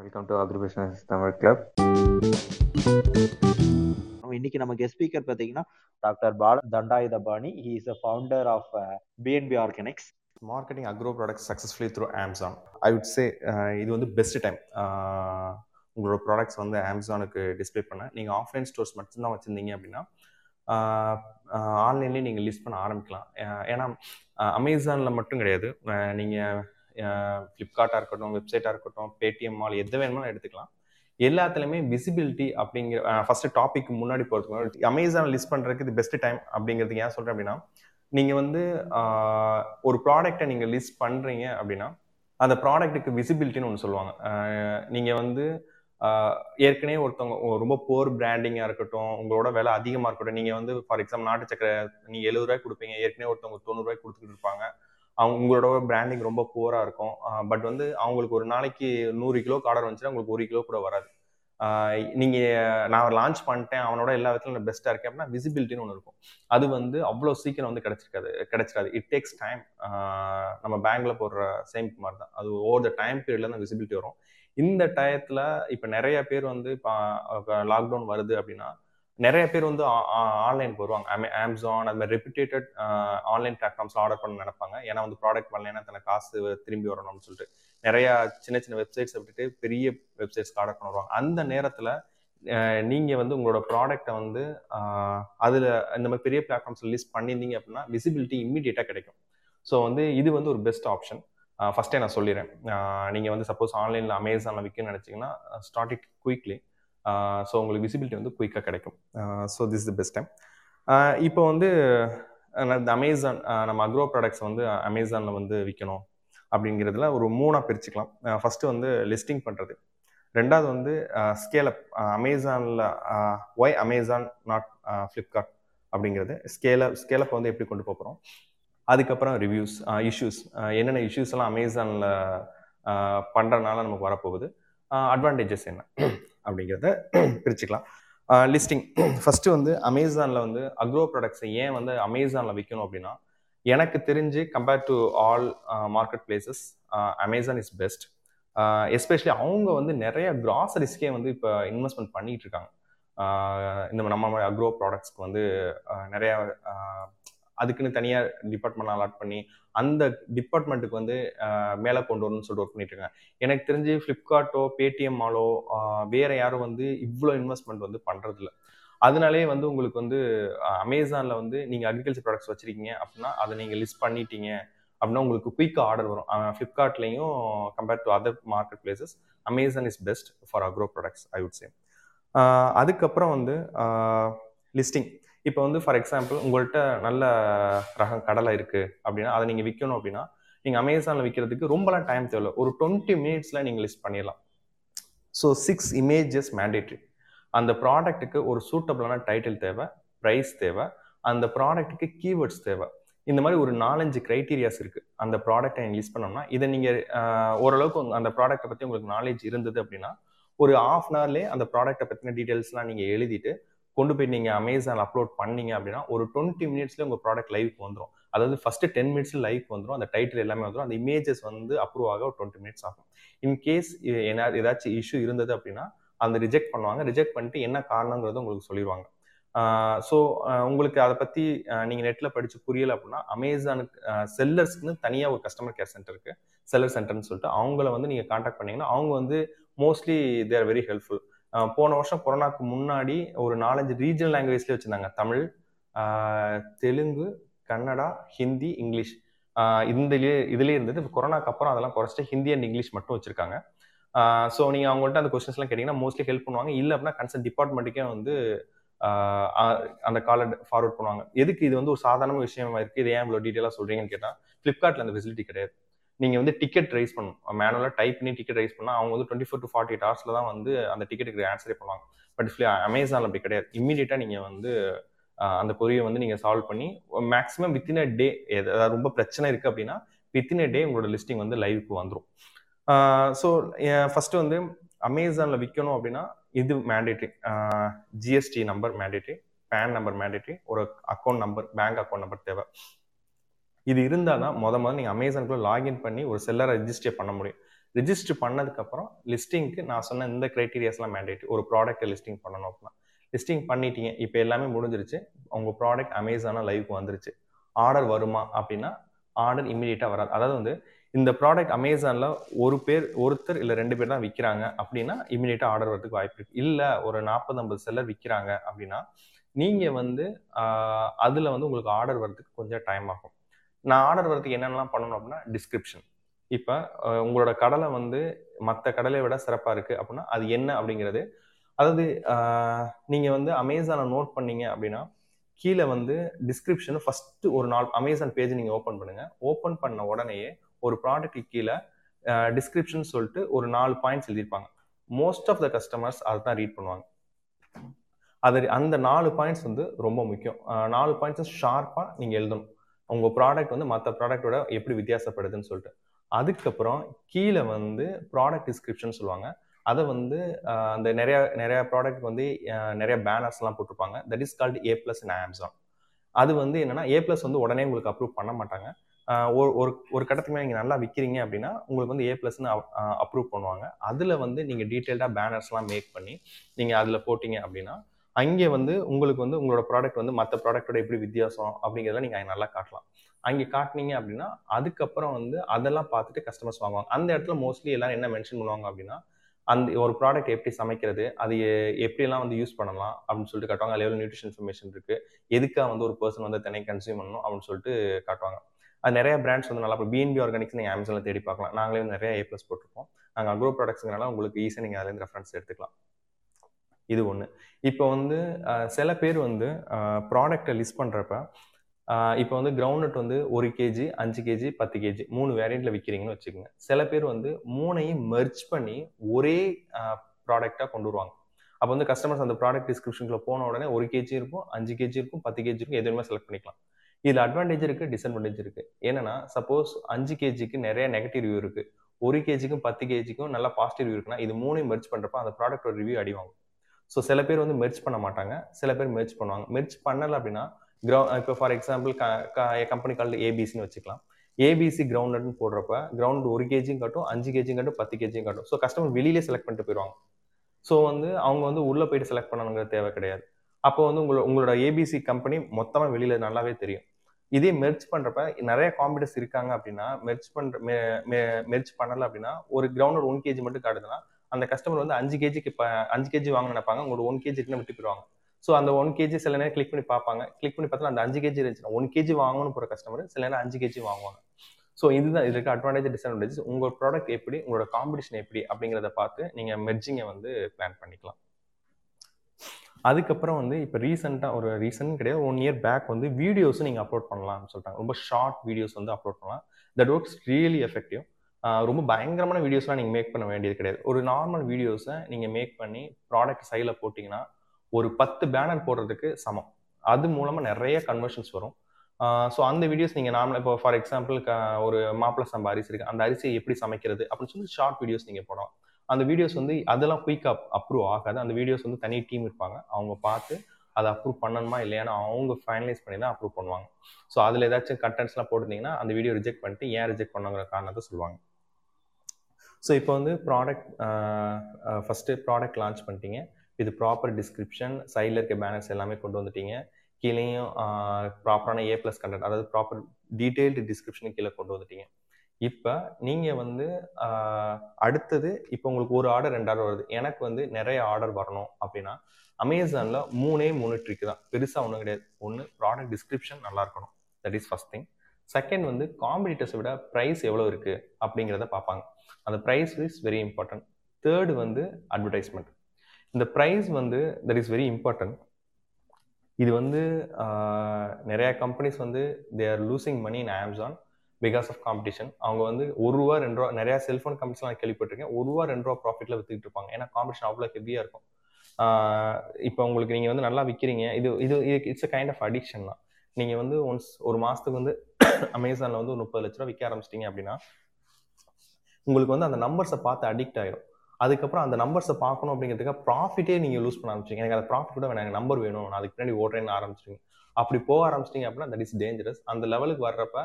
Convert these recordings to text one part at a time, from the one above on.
Welcome to agribusiness Tamil club இன்னைக்கு நம்ம guest speaker பார்த்தீங்கன்னா doctor Bala Thandayuthapani. He is a founder of BNB organics marketing agro products successfully through Amazon I would say இது வந்து best time உங்களோட products வந்து அமேசானுக்கு display பண்ண. நீங்கள் ஆஃப்லைன் ஸ்டோர்ஸ் மட்டும்தான் வச்சுருந்தீங்க அப்படின்னா ஆன்லைன்லேயே நீங்கள் லிஸ்ட் பண்ண ஆரம்பிக்கலாம். ஏன்னா அமேசானில் மட்டும் கிடையாது. நீங்கள் ஃப்ளிப்கார்ட்டாக இருக்கட்டும் வெப்சைட்டாக இருக்கட்டும் பேடிஎம் மால் எது வேணுமோ எடுத்துக்கலாம். எல்லாத்துலேயுமே விசிபிலிட்டி அப்படிங்கிற ஃபஸ்ட்டு டாபிக் முன்னாடி போகிறதுக்கு முன்னாடி அமேசான் லிஸ்ட் பண்ணுறதுக்கு இது பெஸ்ட் டைம் அப்படிங்கிறதுக்கு ஏன் சொல்கிறேன் அப்படின்னா நீங்கள் வந்து ஒரு ப்ராடக்டை நீங்கள் லிஸ்ட் பண்ணுறீங்க அப்படின்னா அந்த ப்ராடக்ட்டுக்கு விசிபிலிட்டின்னு ஒன்று சொல்லுவாங்க. நீங்கள் வந்து ஏற்கனவே ஒருத்தவங்க ரொம்ப போர் பிராண்டிங்காக இருக்கட்டும் உங்களோட விலை அதிகமாக இருக்கட்டும் நீங்கள் வந்து ஃபார் எக்ஸாம்பிள் நாட்டு சக்கரை நீங்கள் எழுபது ரூபாய் கொடுப்பீங்க ஏற்கனவே ஒருத்தவங்க தொண்ணூறுரூவாய் கொடுத்துட்டு இருப்பாங்க. அவங்க உங்களோட பிராண்டிங் ரொம்ப புவராக இருக்கும். பட் வந்து அவங்களுக்கு ஒரு நாளைக்கு நூறு கிலோ ஆர்டர் வந்துச்சுன்னா உங்களுக்கு ஒரு கிலோ கூட வராது. நீங்கள் நான் லான்ச் பண்ணிட்டேன் அவனோட எல்லா விதத்துலையும் பெஸ்ட்டாக இருக்கேன் அப்படின்னா விசிபிலிட்டின்னு ஒன்று இருக்கும். அது வந்து அவ்வளோ சீக்கிரம் வந்து கிடச்சிருக்காது கிடச்சிடாது. இட் டேக்ஸ் டைம் நம்ம பேங்க்கில் போடுற சேம் மாதிரி தான் அது ஓவர் த டைம் பீரியடில் தான் விசிபிலிட்டி வரும். இந்த டயத்தில் இப்போ நிறைய பேர் வந்து இப்போ லாக்டவுன் வருது அப்படின்னா நிறைய பேர் வந்து ஆன்லைனுக்கு வருவாங்க. அமேசான் அது மாதிரி ரெப்யூட்டேட்டட் ஆன்லைன் பிளாட்ஃபார்ம்ஸ் ஆர்டர் பண்ண நினைப்பாங்க. ஏன்னா வந்து ப்ராடக்ட் வரலன்னா தனக்கு காசு திரும்பி வரணும்னு சொல்லிட்டு. நிறைய சின்ன சின்ன வெப்சைட்ஸ் விட்டுட்டு பெரிய வெப்சைட்ஸ்க்கு ஆர்டர் பண்ண வருவாங்க. அந்த நேரத்தில் நீங்கள் வந்து உங்களோட ப்ராடக்டை வந்து அதில் இந்த மாதிரி பெரிய பிளாட்ஃபார்ம்ஸ் ரிலீஸ் பண்ணியிருந்தீங்க அப்படின்னா விசிபிலிட்டி இம்மிடியேட்டாக கிடைக்கும். ஸோ வந்து இது வந்து ஒரு பெஸ்ட் ஆப்ஷன் ஃபஸ்ட்டே நான் சொல்லிடுறேன். நீங்கள் வந்து சப்போஸ் ஆன்லைனில் அமேசானில் விற்கணும்னு நினச்சிங்கன்னா ஸ்டார்ட் இட் குயிக்லி ஸோ உங்களுக்கு விசிபிலிட்டி வந்து குயிக்காக கிடைக்கும். So this the best time இப்போ வந்து இந்த அமேசான் நம்ம அக்ரோ ப்ராடக்ட்ஸ் வந்து அமேசானில் வந்து விற்கணும் அப்படிங்கிறதுல ஒரு மூணாக பிரிச்சுக்கலாம். ஃபஸ்ட்டு வந்து லிஸ்டிங் பண்ணுறது ரெண்டாவது வந்து ஸ்கேலப் அமேசானில் ஒய் அமேசான் நாட் ஃப்ளிப்கார்ட் அப்படிங்கிறது. ஸ்கேலப் ஸ்கேலப் வந்து எப்படி கொண்டு போகிறோம் அதுக்கப்புறம் ரிவ்யூஸ் இஷ்யூஸ் என்னென்ன இஷ்யூஸ் எல்லாம் அமேசானில் பண்ணுறதுனால நமக்கு வரப்போகுது? அட்வான்டேஜஸ் என்ன? அப்படிங்கிறத பிரிச்சுக்கலாம். லிஸ்டிங் ஃபஸ்ட்டு வந்து அமேசானில் வந்து அக்ரோ ப்ராடக்ட்ஸை ஏன் வந்து அமேசானில் விற்கணும் அப்படின்னா எனக்கு தெரிஞ்சு compared to all market places Amazon is best especially அவங்க வந்து நிறைய கிராசரிஸ்க்கே வந்து இப்போ இன்வெஸ்ட்மெண்ட் பண்ணிட்டு இருக்காங்க. இந்த நம்ம அக்ரோ ப்ராடக்ட்ஸ்க்கு வந்து நிறையா அதுக்குன்னு தனியாக டிபார்ட்மெண்ட் அலாட் பண்ணி அந்த டிபார்ட்மெண்ட்டுக்கு வந்து மேலே கொண்டு வரணும்னு சொல்லிட்டு ஒர்க் பண்ணிட்டு இருக்காங்க. எனக்கு தெரிஞ்சு ஃப்ளிப்கார்ட்டோ பேடிஎம் மாலோ வேற யாரும் வந்து இவ்வளோ இன்வெஸ்ட்மெண்ட் வந்து பண்ணுறதில்ல அதனாலே வந்து உங்களுக்கு வந்து அமேசானில் வந்து நீங்கள் அக்ரிகல்ச்சர் ப்ராடக்ட்ஸ் வச்சுருக்கீங்க அப்படின்னா அதை நீங்கள் லிஸ்ட் பண்ணிட்டீங்க அப்படின்னா உங்களுக்கு குயிக்காக ஆர்டர் வரும். ஃப்ளிப்கார்ட்லேயும் compare to other market places Amazon is best for agro products I would say அதுக்கப்புறம் வந்து லிஸ்டிங் இப்போ வந்து ஃபார் எக்ஸாம்பிள் உங்கள்கிட்ட நல்ல ரகம் கடலை இருக்குது அப்படின்னா அதை நீங்கள் விற்கணும் அப்படின்னா நீங்கள் அமேசானில் விற்கிறதுக்கு ரொம்பலாம் டைம் தேவை ஒரு டுவெண்ட்டி மினிட்ஸில் நீங்கள் லிஸ்ட் பண்ணிடலாம். ஸோ சிக்ஸ் இமேஜஸ் மேண்டேட்ரி அந்த ப்ராடக்ட்டுக்கு ஒரு சூட்டபிளான டைட்டில் தேவை ப்ரைஸ் தேவை அந்த ப்ராடக்ட்டுக்கு கீவேர்ட்ஸ் தேவை. இந்த மாதிரி ஒரு நாலஞ்சு க்ரைட்டீரியாஸ் இருக்குது அந்த ப்ராடக்டை நீங்கள் லிஸ்ட் பண்ணோம்னா இதை நீங்கள் ஓரளவுக்கு அந்த ப்ராடக்ட்டை பற்றி உங்களுக்கு நாலேஜ் இருந்தது அப்படின்னா ஒரு ஆஃப் அன் ஹவர்லேயே அந்த ப்ராடக்ட்டை பற்றின டீட்டெயில்ஸ்லாம் நீங்கள் எழுதிட்டு கொண்டு போய் நீங்கள் அமேசான் அப்லோட் பண்ணீங்க அப்படின்னா ஒரு டுவெண்ட்டி மினிட்ஸ்ல உங்கள் ப்ராடக்ட் லைவ்க்கு வந்துடும் அதாவது ஃபஸ்ட்டு டென் மினிட்ஸில் லைவ் வந்துடும் அந்த டைட்டில் எல்லாமே வந்துடும் அந்த இமேஜஸ் வந்து அப்ரூவ் ஆக ஒரு டுவெண்ட்டி மினிட்ஸ் ஆகும். இன் கேஸ் என்ன ஏதாச்சும் இஷ்யூ இருந்தது அப்படின்னா அந்த ரிஜெக்ட் பண்ணுவாங்க. ரிஜெக்ட் பண்ணிட்டு என்ன காரணங்கிறத உங்களுக்கு சொல்லிடுவாங்க ஸோ உங்களுக்கு அதை பற்றி நீங்கள் நெட்டில் படித்து புரியலை அப்படின்னா அமேசானுக்கு செல்லர்ஸ்க்குன்னு தனியாக ஒரு கஸ்டமர் கேர் சென்டர் இருக்குது செல்லர் சென்டர்னு சொல்லிட்டு அவங்கள வந்து நீங்கள் காண்டாக்ட் பண்ணிங்கன்னா அவங்க வந்து மோஸ்ட்லி தேர் வெரி ஹெல்ப்ஃபுல் போன வருஷம் கொரோனாக்கு முன்னாடி ஒரு நாலஞ்சு ரீஜனல் லாங்குவேஜ்லேயே வச்சுருந்தாங்க. தமிழ் தெலுங்கு கன்னடா ஹிந்தி இங்கிலீஷ். இந்த இதுலேயே இருந்தது. கொரோனாக்கு அப்புறம் அதெல்லாம் குறைச்சிட்டு ஹிந்தி அண்ட் இங்கிலீஷ் மட்டும் வச்சுருக்காங்க. ஸோ நீங்கள் அவங்கள்ட்ட அந்த கொஸ்டின்ஸ்லாம் கேட்டிங்கன்னா மோஸ்ட்லி ஹெல்ப் பண்ணுவாங்க. இல்லை அப்படின்னா கன்சர்ன் டிபார்ட்மெண்ட்டுக்கே வந்து அந்த காலை ஃபார்வர்ட் பண்ணுவாங்க. எதுக்கு இது வந்து ஒரு சாதாரண விஷயமா இருக்குது இதை ஏன் இவ்வளோ டீட்டெயிலாக சொல்கிறீங்கன்னு கேட்டால் ஃப்ளிப்கார்ட்டில் அந்த ஃபெசிலிட்டி கிடையாது. நீங்கள் வந்து டிக்கெட் ரைஸ் பண்ணணும். மேனுவலாக டைப் பண்ணி டிக்கெட் ரைஸ் பண்ணால் அவங்க வந்து twenty four to forty eight ஹவர்ஸில் தான் வந்து அந்த டிக்கெட்டுக்கு ஆன்சரே பண்ணுவாங்க. பட் அமேசானில் அப்படி கிடையாது. இம்மீடியட்டாக நீங்கள் வந்து அந்த பொரியை வந்து நீங்கள் சால்வ் பண்ணி மேக்ஸிமம் வித்தின் அ டே ஏதாவது ரொம்ப பிரச்சனை இருக்குது அப்படின்னா வித்தின் அ டே உங்களோட லிஸ்டிங் வந்து லைவுக்கு வந்துடும் ஸோ ஃபஸ்ட்டு வந்து அமேசானில் விற்கணும் அப்படின்னா இது mandatory GST number mandatory PAN number mandatory ஒரு account number bank account number தேவை. இது இருந்தால் தான் மொதல் முதல்ல நீங்கள் அமேசான்குள்ளே லாகின் பண்ணி ஒரு செல்லரை ரிஜிஸ்டர் பண்ண முடியும். ரிஜிஸ்டர் பண்ணதுக்கப்புறம் லிஸ்டிங்க்கு நான் சொன்ன இந்த க்ரைட்டீரியாஸ்லாம் மேண்டேட் ஒரு ப்ராடக்ட்டை லிஸ்டிங் பண்ணணும் அப்படின்னா. லிஸ்டிங் பண்ணிட்டீங்க. இப்போ எல்லாமே முடிஞ்சிருச்சு. உங்கள் ப்ராடக்ட் அமேசானாக லைவுக்கு வந்துருச்சு. ஆர்டர் வருமா அப்படின்னா ஆர்டர் இமீடியட்டாக வராது. அதாவது வந்து இந்த ப்ராடக்ட் அமேசானில் ஒரு பேர் ஒருத்தர் இல்லை ரெண்டு பேர் தான் விற்கிறாங்க அப்படின்னா இமீடியட்டாக ஆர்டர் வரதுக்கு வாய்ப்பு இருக்குது இல்லை ஒரு நாற்பது ஐம்பது செல்லர் விற்கிறாங்க அப்படின்னா நீங்கள் வந்து அதில் வந்து உங்களுக்கு ஆர்டர் வர்றதுக்கு கொஞ்சம் டைம் ஆகும். நான் ஆர்டர் வரதுக்கு என்னென்னலாம் பண்ணணும் அப்படின்னா டிஸ்கிரிப்ஷன் இப்போ உங்களோட கடலை வந்து மற்ற கடலை விட சிறப்பாக இருக்குது அப்படின்னா அது என்ன அப்படிங்கிறது. அதாவது நீங்கள் வந்து அமேசானை நோட் பண்ணீங்க அப்படின்னா கீழே வந்து டிஸ்கிரிப்ஷன் ஃபஸ்ட்டு ஒரு நாள் அமேசான் பேஜ் நீங்கள் ஓப்பன் பண்ணுங்கள் ஓப்பன் பண்ண உடனேயே ஒரு ப்ராடக்ட்டுக்கு கீழே டிஸ்கிரிப்ஷன் சொல்லிட்டு ஒரு நாலு பாயிண்ட்ஸ் எழுதியிருப்பாங்க. மோஸ்ட் ஆஃப் த கஸ்டமர்ஸ் அதை தான் ரீட் பண்ணுவாங்க. அது அந்த நாலு பாயிண்ட்ஸ் வந்து ரொம்ப முக்கியம். நாலு பாயிண்ட்ஸை ஷார்ப்பாக நீங்கள் எழுதணும். உங்கள் ப்ராடக்ட் வந்து மற்ற ப்ராடக்டோட எப்படி வித்தியாசப்படுதுன்னு சொல்லிட்டு. அதுக்கப்புறம் கீழே வந்து ப்ராடக்ட் டிஸ்கிரிப்ஷன் சொல்லுவாங்க. அதை வந்து அந்த நிறைய நிறைய ப்ராடக்ட் வந்து நிறைய பேனர்ஸ்லாம் போட்டிருப்பாங்க. That is called A plus in Amazon அது வந்து என்னன்னா ஏ ப்ளஸ் வந்து உடனே உங்களுக்கு அப்ரூவ் பண்ண மாட்டாங்க. ஒரு ஒரு ஒரு கட்டத்துக்கு மேலே நீங்கள் நல்லா விற்கிறீங்க அப்படின்னா உங்களுக்கு வந்து ஏ ப்ளஸ்னு அப்ரூவ் பண்ணுவாங்க. அதில் வந்து நீங்கள் டீட்டெயில்டாக பேனர்ஸ்லாம் மேக் பண்ணி நீங்கள் அதில் போட்டிங்க அப்படின்னா அங்கே வந்து உங்களுக்கு வந்து உங்களோட ப்ராடக்ட் வந்து மற்ற ப்ராடக்டோட எப்படி வித்தியாசம் அப்படிங்கிறத நீங்கள் நல்லா காட்டலாம். அங்கே காட்டினீங்க அப்படின்னா அதுக்கப்புறம் வந்து அதெல்லாம் பார்த்துட்டு கஸ்டமர்ஸ் வாங்குவாங்க. அந்த இடத்துல மோஸ்ட்லி எல்லாரும் என்ன மென்ஷன் பண்ணுவாங்க அப்படின்னா அந்த ஒரு ப்ராடக்ட் எப்படி சமைக்கிறது அது எப்படிலாம் வந்து யூஸ் பண்ணலாம் அப்படின்னு சொல்லிட்டு காட்டுவாங்க. அதில் எவ்வளோ நியூட்ரிஷன் இன்ஃபர்மேஷன் இருக்குது எதுக்காக வந்து ஒரு பர்சன் வந்து தனி கன்சியூம் பண்ணணும் அப்படின்னு சொல்லிட்டு காட்டுவாங்க. அது நிறைய பிராண்ட்ஸ் வந்து நல்லா பிஎன்பி ஆர்கானிக்ஸ் நீங்கள் அமேசானில் தேடி பார்க்கலாம். நாங்களே வந்து நிறைய ஏ ப்ளஸ் போட்டிருக்கோம் நாங்கள் அக்ரோ ப்ராடக்ட்ஸ்னால உங்களுக்கு ஈஸியாக நீங்கள் அதுலேருந்து ரெஃபரன்ஸ் எடுத்துக்கலாம். இது ஒன்று இப்போ வந்து சில பேர் வந்து ப்ராடக்டை லிஸ்ட் பண்ணுறப்ப இப்போ வந்து கிரவுண்ட் வந்து ஒரு கேஜி அஞ்சு கேஜி பத்து கேஜி மூணு வேரியண்ட்டில் விற்கிறீங்கன்னு வச்சுக்கோங்க. சில பேர் வந்து மூணையும் மெர்ச் பண்ணி ஒரே ப்ராடக்டாக கொண்டு வருவாங்க. அப்போ வந்து கஸ்டமர்ஸ் அந்த ப்ராடக்ட் டிஸ்கிரிப்ஷனுக்குள்ள போன உடனே ஒரு கேஜி இருக்கும் அஞ்சு கேஜி இருக்கும் பத்து கேஜி இருக்கும் எதுவுமே செலக்ட் பண்ணிக்கலாம். இதில் அட்வான்டேஜ் இருக்குது டிஸ்அட்வான்டேஜ் இருக்குது என்னன்னா சப்போஸ் அஞ்சு கேஜிக்கு நிறைய நெகட்டிவ் ரிவ்யூ இருக்குது ஒரு கேஜிக்கும் பத்து கேஜிக்கும் நல்லா பாசிட்டிவ் ரிவ்யூ இருக்குன்னா இது மூணையும் மெர்ச் பண்ணுறப்ப அந்த ப்ராடக்டோட ரிவ்யூ அடிவாங்க ஸோ சில பேர் வந்து மெர்ச் பண்ண மாட்டாங்க. சில பேர் மெர்ச் பண்ணுவாங்க. மெர்ச் பண்ணலை அப்படின்னா கிரௌ இப்போ ஃபார் எக்ஸாம்பிள் கம்பெனி கால்டு ஏபிசின்னு வச்சுக்கலாம். ஏபிசி கிரவுண்ட்னு போடுறப்ப கிரவுண்ட் ஒரு கேஜியும் காட்டும் அஞ்சு கேஜியும் காட்டும் பத்து கேஜியும் காட்டும். ஸோ கஸ்டமர் வெளியிலே செலக்ட் பண்ணிட்டு போயிடுவாங்க. ஸோ வந்து அவங்க வந்து உள்ளே போயிட்டு செலக்ட் பண்ணணுங்கிற தேவை கிடையாது. அப்போ வந்து உங்களோட உங்களோட ஏபிசி கம்பெனி மொத்தமாக வெளியில் நல்லாவே தெரியும். இதே மெர்ச் பண்ணுறப்ப நிறைய காம்படிட்டர்ஸ் இருக்காங்க அப்படின்னா மெர்ச் பண்ணுற மெர்ச் பண்ணலை அப்படின்னா ஒரு கிரவுண்டர் ஒன் கேஜி மட்டும் காட்டுதுன்னா அந்த கஸ்டமர் வந்து அஞ்சு கேஜிக்கு இப்போ அஞ்சு கேஜி வாங்க நினைப்பாங்க. உங்களோட ஒன் கேஜி விட்டு போயிடுவாங்க. ஸோ அந்த ஒன் கேஜி சில நேரம் கிளிக் பண்ணி பார்ப்பாங்க. கிளிக் பண்ணி பார்த்தா அந்த அஞ்சு கேஜி இருந்துச்சுன்னா ஒன் கேஜி வாங்கணும்னு போகிற கஸ்டமர் சில நேரம் அஞ்சு கேஜி வாங்குவாங்க. ஸோ இதுதான் இதுக்கு அட்வான்டேஜ் டிஸ்அட்வான்டேஜ் உங்கள் ப்ராடக்ட் எப்படி உங்களோட காம்படிஷன் எப்படி அப்படிங்கிறத பார்த்து நீங்கள் மெர்ஜிங்கை வந்து பிளான் பண்ணிக்கலாம். அதுக்கப்புறம் வந்து இப்போ ரீசெண்டாக ஒரு ரீசன் கிடையாது. ஒன் இயர் பேக் வந்து வீடியோஸும் நீங்கள் அப்லோட் பண்ணலாம்னு சொல்லிட்டாங்க. ரொம்ப ஷார்ட் வீடியோஸ் வந்து அப்லோட் பண்ணலாம். தட் ஒர்க்ஸ் ரியலி எஃபெக்டிவ் ரொம்ப பயங்கரமான வீடியோஸ்லாம் நீங்கள் மேக் பண்ண வேண்டியது கிடையாது. ஒரு நார்மல் வீடியோஸை நீங்கள் மேக் பண்ணி ப்ராடக்ட் சைடில் போட்டிங்கன்னா ஒரு பத்து பேனர் போடுறதுக்கு சமம். அது மூலமாக நிறைய கன்வர்ஷன்ஸ் வரும். ஸோ அந்த வீடியோஸ் நீங்கள் நார்மலாக இப்போ ஃபார் எக்ஸாம்பிள் ஒரு மாப்பிள சம்பா அரிசி இருக்குது அந்த அரிசியை எப்படி சமைக்கிறது அப்படின்னு சொல்லி ஷார்ட் வீடியோஸ் நீங்கள் போடலாம். அந்த வீடியோஸ் வந்து அதெல்லாம் குயிக்காக அப்ரூவ் ஆகாது. அந்த வீடியோஸ் வந்து தனி டீம் இருப்பாங்க. அவங்க பார்த்து அதை அப்ரூவ் பண்ணணுமா இல்லையான்னு அவங்க ஃபைனலைஸ் பண்ணி தான் அப்ரூவ் பண்ணுவாங்க. ஸோ அதில் ஏதாச்சும் கண்டென்ட்ஸ்லாம் போட்டிருந்தீங்கன்னா அந்த வீடியோ ரிஜெக்ட் பண்ணிட்டு ஏன் ரிஜெக்ட் பண்ணுங்கிற காரணத்தை சொல்லுவாங்க. ஸோ இப்போ வந்து ப்ராடக்ட் ஃபஸ்ட்டு ப்ராடக்ட் லான்ச் பண்ணிட்டீங்க. இது ப்ராப்பர் டிஸ்கிரிப்ஷன் சைடில் இருக்க பேனர்ஸ் எல்லாமே கொண்டு வந்துட்டீங்க. கீழேயும் ப்ராப்பரான ஏ ப்ளஸ் கண்டென்ட் அதாவது ப்ராப்பர் டீட்டெயில்டு டிஸ்கிரிப்ஷனுக்கு கீழே கொண்டு வந்துட்டீங்க. இப்போ நீங்கள் வந்து அடுத்தது இப்போ உங்களுக்கு ஒரு ஆர்டர் ரெண்டு ஆர்டர் வருது. எனக்கு வந்து நிறைய ஆர்டர் வரணும் அப்படின்னா அமேசானில் மூணே மூணு ட்ரிக் தான். பெருசாக ஒன்றும் கிடையாது. ஒன்று ப்ராடக்ட் டிஸ்கிரிப்ஷன் நல்லா இருக்கணும். That is first thing second வந்து காம்படிட்டர்ஸை விட ப்ரைஸ் எவ்வளோ இருக்குது அப்படிங்கிறத பார்ப்பாங்க. அந்த price is very important third வந்து அட்வர்டைஸ்மெண்ட் இந்த ப்ரைஸ் வந்து தட் இஸ் வெரி இம்பார்ட்டன்ட் இது வந்து நிறைய கம்பெனிஸ் வந்து they are losing money in Amazon because of competition அவங்க வந்து ஒரு ரூபா ரெண்டு ரூபா நிறைய செல்ஃபோன் கம்பெனிஸ்லாம் நான் கேள்விப்பட்டிருக்கேன். ஒரு ரூபா ரெண்டு ரூபா ப்ராஃபிட்டில் விற்றுக்கிட்டு இருப்பாங்க. ஏன்னா காம்படிஷன் அவ்வளோ ஹெவியாக இருக்கும். இப்போ உங்களுக்கு நீங்கள் வந்து நல்லா விற்கிறீங்க இது இது it's a kind of addiction தான். நீங்கள் வந்து ஒன்ஸ் ஒரு மாதத்துக்கு வந்து அமேசானில் வந்து ஒரு முப்பது லட்ச ரூபா விற்க ஆரம்பிச்சிட்டிங்க அப்படின்னா உங்களுக்கு வந்து அந்த நம்பர்ஸை பார்த்து அடிக்ட் ஆகிடும் அதுக்கப்புறம் அந்த நம்பர்ஸை பார்க்கணும் அப்படிங்கிறதுக்காக ப்ராஃபிட்டே நீங்கள் லூஸ் பண்ண ஆரம்பிச்சிங்க எனக்கு அந்த ப்ராஃபிட் கூட எனக்கு நம்பர் வேணும் நான் அதுக்கு பின்னாடி ஓடுறேன்னு ஆரம்பிச்சிங்க அப்படி போக ஆரம்பிச்சிட்டிங்க அப்படின்னா தட் இஸ் டேஞ்சரஸ் அந்த லெவலுக்கு வர்றப்ப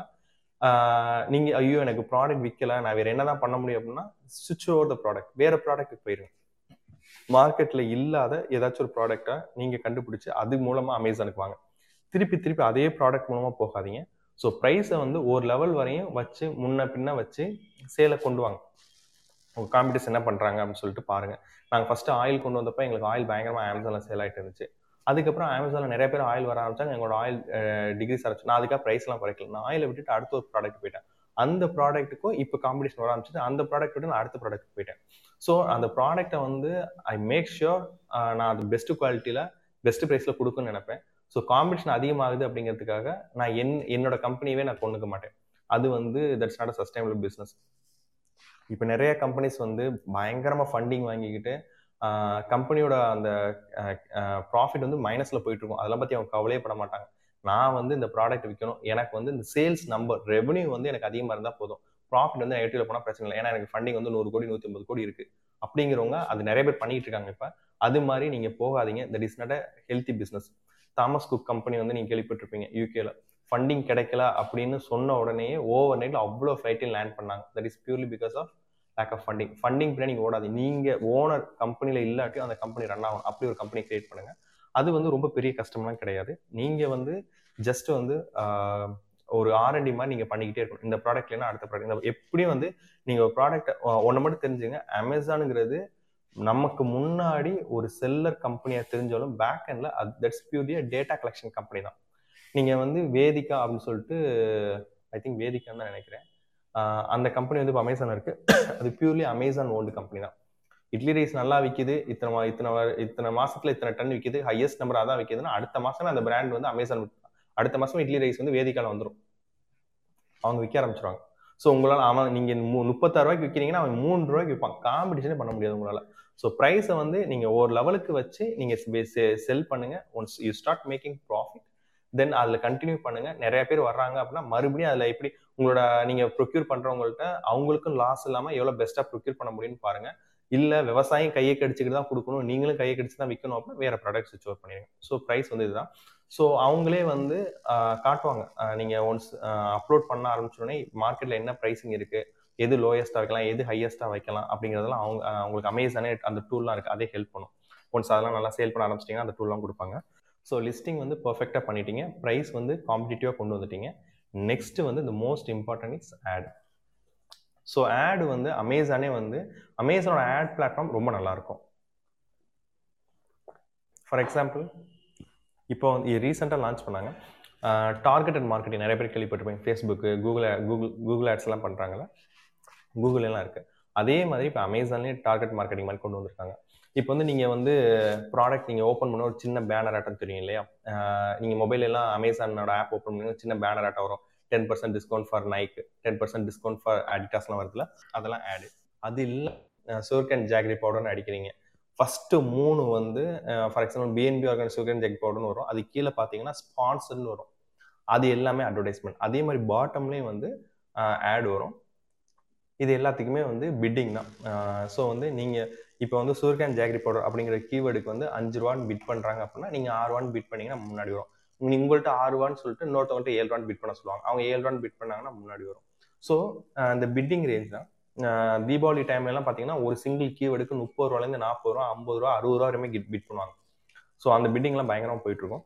நீங்கள் ஐயோ எனக்கு ப்ராடக்ட் விற்கல நான் வேறு என்ன தான் பண்ண முடியும் அப்படின்னா சுவிட்ச் ஓவர் த ப்ராடக்ட் வேறு ப்ராடக்ட்டுக்கு போயிருங்க. மார்க்கெட்டில் இல்லாத ஏதாச்சும் ஒரு ப்ராடக்டை நீங்கள் கண்டுபிடிச்சி அது மூலமாக அமேசானுக்கு வாங்க. திருப்பி திருப்பி அதே ப்ராடக்ட் மூலமாக போகாதீங்க. ஸோ ப்ரைஸை வந்து ஒரு லெவல் வரையும் வச்சு முன்ன பின்ன வச்சு சேலை கொண்டு வாங்க. உங்கள் காம்படிஷன் என்ன பண்ணுறாங்க அப்படின்னு சொல்லிட்டு பாருங்கள் நாங்கள் ஃபஸ்ட்டு ஆயில் கொண்டு வந்தப்போ எங்களுக்கு ஆயில் பயங்கரமாக அமேசானில் சேல் ஆகிட்டு இருந்துச்சு. அதுக்கப்புறம் அமேசானில் நிறைய பேர் ஆயில் வர ஆரம்பிச்சாங்க. எங்களோட ஆயில் டிகிரிஸ் ஆரம்பிச்சு நான் அதுக்காக ப்ரைஸ்லாம் குறைக்கல. நான் ஆயிலை விட்டுட்டு அடுத்த ஒரு ப்ராடக்ட் போயிட்டேன். அந்த ப்ராடக்ட்டுக்கும் இப்போ காம்படிஷன் வர ஆரம்பிச்சு அந்த ப்ராடக்ட் விட்டு நான் அடுத்த ப்ராடக்ட் போயிட்டேன். ஸோ அந்த ப்ராடக்ட்டை வந்து ஐ மேக் ஷியோர் நான் அது பெஸ்ட் குவாலிட்டியில் பெஸ்ட் ப்ரைஸில் கொடுக்குன்னு நினைப்பேன். ஸோ காம்படிஷன் அதிகமாகுது அப்படிங்கிறதுக்காக நான் என் என்னோட கம்பெனியவே நான் கொண்டுக்க மாட்டேன். அது வந்து that's not a sustainable business இப்போ நிறைய கம்பெனிஸ் வந்து பயங்கரமாக ஃபண்டிங் வாங்கிக்கிட்டு கம்பெனியோட அந்த ப்ராஃபிட் வந்து மைனஸில் போயிட்டு இருக்கும் அதெல்லாம் பற்றி அவங்க கவலையே பட மாட்டாங்க. நான் வந்து இந்த ப்ராடக்ட் விற்கணும் எனக்கு வந்து இந்த சேல்ஸ் நம்பர் ரெவன்யூ வந்து எனக்கு அதிகமாக இருந்தால் போதும். ப்ராஃபிட் வந்து நெகட்டிவ்ல போனால் பிரச்சனை இல்லை. ஏன்னா எனக்கு ஃபண்டிங் வந்து நூறு கோடி நூற்றி ஐம்பது கோடி இருக்கு. அப்படிங்கிறவங்க அது நிறைய பேர் பண்ணிட்டு இருக்காங்க இப்போ. அது மாதிரி நீங்கள் போகாதீங்க. That is not a healthy business Thomas Cook company வந்து நீங்கள் கேள்விப்பட்டிருப்பீங்க யூகேல ஃபண்டிங் கிடைக்கல அப்படின்னு சொன்ன உடனே ஓவர் நைட்ல அவ்வளோ ஃப்ளைட்டில் லேண்ட் பண்ணாங்க. That is purely because of lack of funding funding பின்னாடி நீங்கள் ஓடாது நீங்கள் ஓனர் கம்பெனியில் இல்லாட்டியும் அந்த கம்பெனி ரன் ஆகும் அப்படி ஒரு கம்பெனி கிரியேட் பண்ணுங்க. அது வந்து ரொம்ப பெரிய கஷ்டம்லாம் கிடையாது. நீங்கள் வந்து ஜஸ்ட் வந்து ஒரு ஆர்என்டி மாதிரி நீங்கள் பண்ணிக்கிட்டே இருக்கணும். இந்த ப்ராடக்ட் இல்லைன்னா அடுத்த ப்ராடக்ட் எப்படியும் வந்து நீங்கள் ஒரு ப்ராடக்ட் ஒன்று மட்டும் தெரிஞ்சுங்க. அமேசானுங்கிறது நமக்கு முன்னாடி ஒரு செல்லர் கம்பெனியாக தெரிஞ்சாலும் பேக் எண்டில் அது that's purely data collection company தான். நீங்கள் வந்து வேதிகா அப்படின்னு சொல்லிட்டு ஐ திங்க் வேதிகான்னு தான் நினைக்கிறேன். அந்த கம்பெனி வந்து இப்போ அமேசான் இருக்கு. அது பியூர்லி அமேசான் ஓல்டு கம்பெனி தான். இட்லி ரைஸ் நல்லா விற்கிது இத்தனை இத்தனை இத்தனை மாசத்துல இத்தனை டன் விற்கிது ஹையஸ்ட் நம்பர் அதான் விற்கிதுன்னா அடுத்த மாசம் அந்த பிராண்ட் வந்து அமேசான் அடுத்த மாசம் இட்லி ரைஸ் வந்து வேதிக்கால வந்துடும் அவங்க விற்க ஆரம்பிச்சிருவாங்க. ஸோ உங்களால் அவன் நீங்கள் முப்பத்தாறு ரூபாய்க்கு விற்கிறீங்கன்னா அவன் மூணு ரூபாய்க்கு விற்பான் காம்படிஷனே பண்ண முடியாது உங்களால். ஸோ ப்ரைஸை வந்து நீங்கள் ஒரு லெவலுக்கு வச்சு நீங்கள் செல் பண்ணுங்கள் once you start making profit then அதில் கண்டினியூ பண்ணுங்கள் நிறைய பேர் வர்றாங்க அப்படின்னா மறுபடியும் அதில் எப்படி உங்களோட நீங்கள் ப்ரொக்யூர் பண்ணுறவங்கள்ட்ட அவங்களுக்கும் லாஸ் இல்லாமல் எவ்வளோ பெஸ்ட்டாக ப்ரொக்யூர் பண்ண முடியும்னு பாருங்கள் இல்லை விவசாயம் கையை கடிச்சிக்கிட்டு தான் கொடுக்கணும் நீங்களும் கையை கடிச்சு தான் விற்கணும் அப்படின்னா வேறு ப்ராடக்ட் சுவிச் பண்ணிடுங்க. ஸோ ப்ரைஸ் வந்து இதுதான். ஸோ அவங்களே வந்து காட்டுவாங்க. நீங்கள் ஒன்ஸ் அப்லோட் பண்ண ஆரம்பிச்சோடனே மார்க்கெட்டில் என்ன ப்ரைஸிங் இருக்குது எது லோயஸ்ட்டாக வைக்கலாம் எது ஹையஸ்ட்டாக வைக்கலாம் அப்படிங்கிறதெல்லாம் அவங்க அவங்களுக்கு அமேசானே அந்த டூல்லாம் இருக்குது அதே ஹெல்ப் பண்ணும். ஒன்ஸ் அதெல்லாம் நல்லா சேல் பண்ண ஆரம்பிச்சிட்டிங்கன்னா அந்த டூல்லாம் கொடுப்பாங்க. ஸோ லிஸ்டிங் வந்து பர்ஃபெக்டாக பண்ணிட்டீங்க. ப்ரைஸ் வந்து காம்படிட்டிவாக கொண்டு வந்துட்டீங்க. நெக்ஸ்ட்டு வந்து இந்த most important is ad so ad வந்து அமேசானே வந்து அமேசானோட ஆட் பிளாட்ஃபார்ம் ரொம்ப நல்லாயிருக்கும் ஃபார் எக்ஸாம்பிள் இப்போ வந்து ரீசெண்டாக லான்ச் பண்ணாங்க. டார்கெட்டட் மார்க்கெட்டிங் நிறைய பேர் கேள்விப்பட்டிருப்பேன் ஃபேஸ்புக்கு கூகுள் கூகுள் கூகுள் ஆட்ஸ்லாம் பண்ணுறாங்களே கூகுள் எல்லாம் இருக்கு. அதே மாதிரி இப்போ அமேசான்லேயே டார்கெட் மார்க்கெட்டிங் மாதிரி கொண்டு வந்திருக்காங்க. இப்போ வந்து நீங்கள் வந்து ப்ராடக்ட் நீங்கள் ஓப்பன் பண்ண ஒரு சின்ன பேனர் ஆட்டம் தெரியும் இல்லையா? நீங்கள் மொபைல் எல்லாம் அமேசானோட ஆப் ஓப்பன் பண்ணி சின்ன பேனர் ஆட்டம் வரும். Ten percent discount for Nike ten percent discount for அடிட்டாஸ்லாம் வருதுல அதெல்லாம் ஆடு அது இல்லை சோர்க் அண்ட் ஜாக்ரி பவுடர்னு அடிக்கிறீங்க. ஃபஸ்ட்டு மூணு வந்து for example BNB organic sugar and ஜெக் பவுடர்னு வரும். அது கீழே பார்த்தீங்கன்னா ஸ்பான்சர்னு வரும். அது எல்லாமே அட்வர்டைஸ்மெண்ட் அதே மாதிரி பாட்டம்லேயும் வந்து ஆட் வரும். இது எல்லாத்துக்குமே வந்து பிட்டிங் தான். ஸோ வந்து நீங்கள் இப்போ வந்து சூர்கான் ஜாக்ரி பவுடர் அப்படிங்கிற கீவேர்டுக்கு வந்து அஞ்சு ரூபான்னு பிட் பண்ணுறாங்க அப்படின்னா நீங்கள் ஆறு ரூபான்னு பிட் பண்ணிங்கன்னா முன்னாடி வரும். உங்கள்கிட்ட ஆறு ரூபான்னு சொல்லிட்டு இன்னொருத்தவங்கள்ட்ட ஏழு ரூபான்னு பிட் பண்ண சொல்லுவாங்க. அவங்க ஏழு ரூபான்னு பிட் பண்ணாங்கன்னா முன்னாடி வரும். ஸோ அந்த பிட்டிங் ரேஞ்ச் தான். தீபாவளி டைம்லலாம் பார்த்தீங்கன்னா ஒரு சிங்கிள் கீவேர்டுக்கு முப்பது ரூபாலேருந்து நாற்பது ரூபா ஐம்பது ரூபா அறுபது ரூபா வரையுமே பிட் பண்ணுவாங்க. ஸோ அந்த பிட்டிங்லாம் பயங்கரமாக போயிட்டுருக்கும்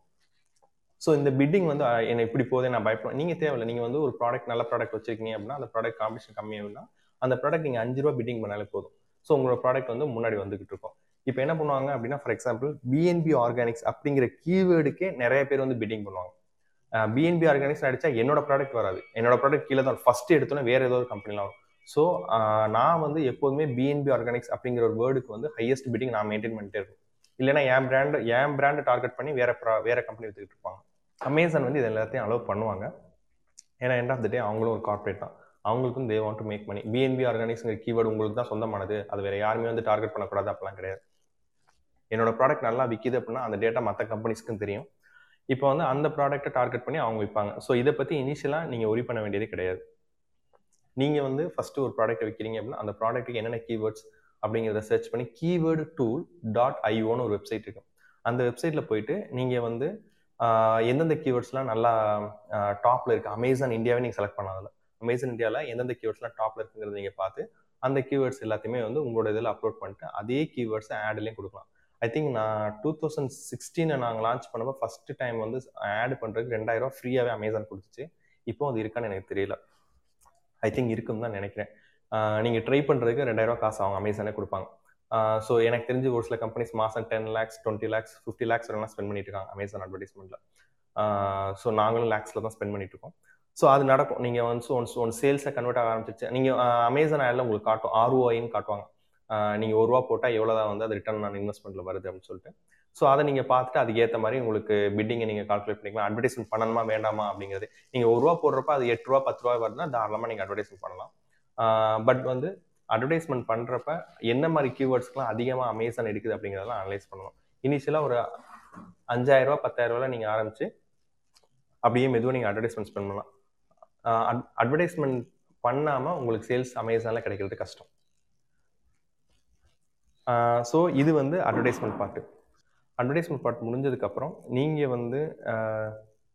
ஸோ இந்த பிட்டிங் வந்து என்ன இப்படி போதே நான் பயப்படுவேன் நீங்கள் தேவையில்லை. நீங்கள் வந்து ஒரு ப்ராடக்ட் நல்ல ப்ராடக்ட் வச்சிருக்கீங்க அப்படின்னா அந்த ப்ராடக்ட் காம்படிஷன் கம்மியாகும்னா அந்த ப்ராடக்ட் நீங்கள் அஞ்சு ரூபா பிட்டிங் பண்ணாலே போதும். ஸோ உங்களோட ப்ராடக்ட் வந்து முன்னாடி வந்துகிட்டு இருக்கும். இப்போ என்ன பண்ணுவாங்க அப்படின்னா ஃபார் எக்ஸாம்பிள் பிஎன்பி ஆர்கானிக்ஸ் அப்படிங்கிற கீவேர்டுக்கே நிறைய பேர் வந்து பிட்டிங் பண்ணுவாங்க. பிஎன்பி ஆர்கானிக்ஸ் அடிச்சா என்னோட ப்ராடக்ட் வராது. என்னோட ப்ராடக்ட் கீழே தான் ஃபர்ஸ்ட் எடுத்தோன்னே வேற ஏதோ ஒரு கம்பெனிலாம் வரும். ஸோ நான் வந்து எப்போதுமே பிஎன்பி ஆர்கானிக்ஸ் அப்படிங்கிற ஒரு வேர்டுக்கு வந்து ஹையஸ்ட் பிட்டிங் நான் மெயின்டைன் பண்ணிட்டே இருக்கும் இல்லைன்னா என் பிராண்ட் என் பிராண்டை டார்கெட் பண்ணி வேற வேற கம்பெனி எடுத்துக்கிட்டு இருப்பாங்க. அமேசான் வந்து இது எல்லாத்தையும் அலோவ் பண்ணுவாங்க. ஏன்னா எண்ட் ஆஃப் த டே அவங்களும் ஒரு கார்பரேட் தான். அவங்களுக்கும் they want to make money BNB ஆர்கானிக்ஸ்ங்கிற keyword உங்களுக்கு தான் சொந்தமானது. அது வேற யாருமே வந்து டார்கெட் பண்ணக்கூடாது அப்படிலாம் கிடையாது. என்னோட ப்ராடக்ட் நல்லா விற்கிது அப்படின்னா அந்த டேட்டா மற்ற கம்பெனிஸ்க்கும் தெரியும். இப்போ வந்து அந்த ப்ராடக்ட்டை டார்கெட் பண்ணி அவங்க விற்பாங்க ஸோ இதை பற்றி இனிஷியலாக நீங்கள் ஒரி பண்ண வேண்டியதே கிடையாது. நீங்கள் வந்து ஃபஸ்ட்டு ஒரு ப்ராடக்ட் விற்கிறீங்க அப்படின்னா அந்த ப்ராடக்ட்டுக்கு என்னென்ன கீவேர்ட்ஸ் அப்படிங்கிறத சர்ச் பண்ணி கீவேர்டு டூல் டாட் ஐஓன்னு ஒரு வெப்சைட் இருக்கும். அந்த வெப்சைட்டில் போயிட்டு நீங்கள் வந்து எந்தெந்த கீவேர்ட்ஸ்லாம் நல்லா டாப்பில் இருக்குது அமேசான் இந்தியாவே நீங்கள் செலக்ட் பண்ணாதில்ல அமேசன் இந்தியாவில் எந்தெந்த கீவேர்ட்ஸ்லாம் டாப்பில் இருக்குங்கிறத நீங்கள் பார்த்து அந்த கீவேர்ட்ஸ் எல்லாத்தையுமே வந்து உங்களோட இதில் அப்லோட் பண்ணிட்டு அதே கீவேர்ட்ஸை ஆட்லேயும் கொடுக்கலாம். ஐ திங்க் நான் டூ தௌசண்ட் சிக்ஸ்டீனை நாங்கள் லான்ச் பண்ணப்போ ஃபஸ்ட்டு டைம் வந்து ஆட் பண்ணுறதுக்கு ரெண்டாயிரம் ஃப்ரீயாகவே அமேசான் கொடுத்துச்சு. இப்போ அது இருக்கான்னு எனக்கு தெரியல. ஐ திங்க் இருக்குன்னு தான் நினைக்கிறேன். நீங்கள் ட்ரை பண்ணுறதுக்கு ரெண்டாயிரம் காசு அவங்க அமேசானே கொடுப்பாங்க. ஸோ எனக்கு தெரிஞ்சு ஒரு சில கம்பெனிஸ் மாதம் ten lakhs twenty lakhs fifty lakhs வரலாம் ஸ்பெண்ட் பண்ணிட்டு இருக்காங்க அமேசான் அட்வர்டைஸ்மெண்ட்டில் ஸோ நாங்களும் லேக்ஸில் தான் ஸ்பெண்ட் பண்ணிட்டு இருக்கோம். ஸோ அது நடக்கும். நீங்கள் வந்து ஒன்ஸ் ஒன் சேல்ஸை கன்வெர்ட் ஆக ஆரம்பிச்சிச்சு நீங்கள் அமேசான் ஆடில் உங்களுக்கு காட்டும். ஆர்ஓஐன்னு காட்டுவாங்க. நீங்கள் ஒரு ரூபா போட்டால் எவ்வளோ தான் வந்து அது ரிட்டர்ன் நான் இன்வெஸ்ட்மெண்ட்டில் வருது அப்படின்னு சொல்லிட்டு. ஸோ அதை நீங்கள் பார்த்துட்டு அதுக்கேற்ற மாதிரி உங்களுக்கு பிட்டிங்கை நீங்கள் கால்குலேட் பண்ணிக்கலாம். அட்வர்டைஸ்மெண்ட் பண்ணணுமா வேண்டாமா அப்படிங்கிறது. நீங்கள் ஒரு ரூபா போடுறப்ப அது எட்டு ரூபா பத்து ரூபா வருதுன்னா தாராளமாக நீங்கள் அட்வர்டைஸ்மெண்ட் பண்ணலாம். பட் வந்து அட்வர்டைஸ்மெண்ட் பண்ணுறப்ப என்ன மாதிரி கீவேர்ட்ஸ்க்குலாம் அதிகமாக அமேசான் எடுக்குது அப்படிங்கிறதெல்லாம் அனலைஸ் பண்ணணும். இனிஷியலாக ஒரு அஞ்சாயிரம் ரூபா பத்தாயிரம் ரூபாயில் நீங்கள் ஆரம்பிச்சு அப்படியே மெதுவாக நீங்கள் அட்வர்டைஸ்மெண்ட் ஸ்பெண்ட் பண்ணலாம். அட்வர்டைஸ்மெண்ட் பண்ணாமல் உங்களுக்கு சேல்ஸ் அமேசானில் கிடைக்கிறது கஷ்டம். ஸோ இது வந்து அட்வர்டைஸ்மெண்ட் பார்ட்டு அட்வர்டைஸ்மெண்ட் பார்ட் முடிஞ்சதுக்கப்புறம் நீங்கள் வந்து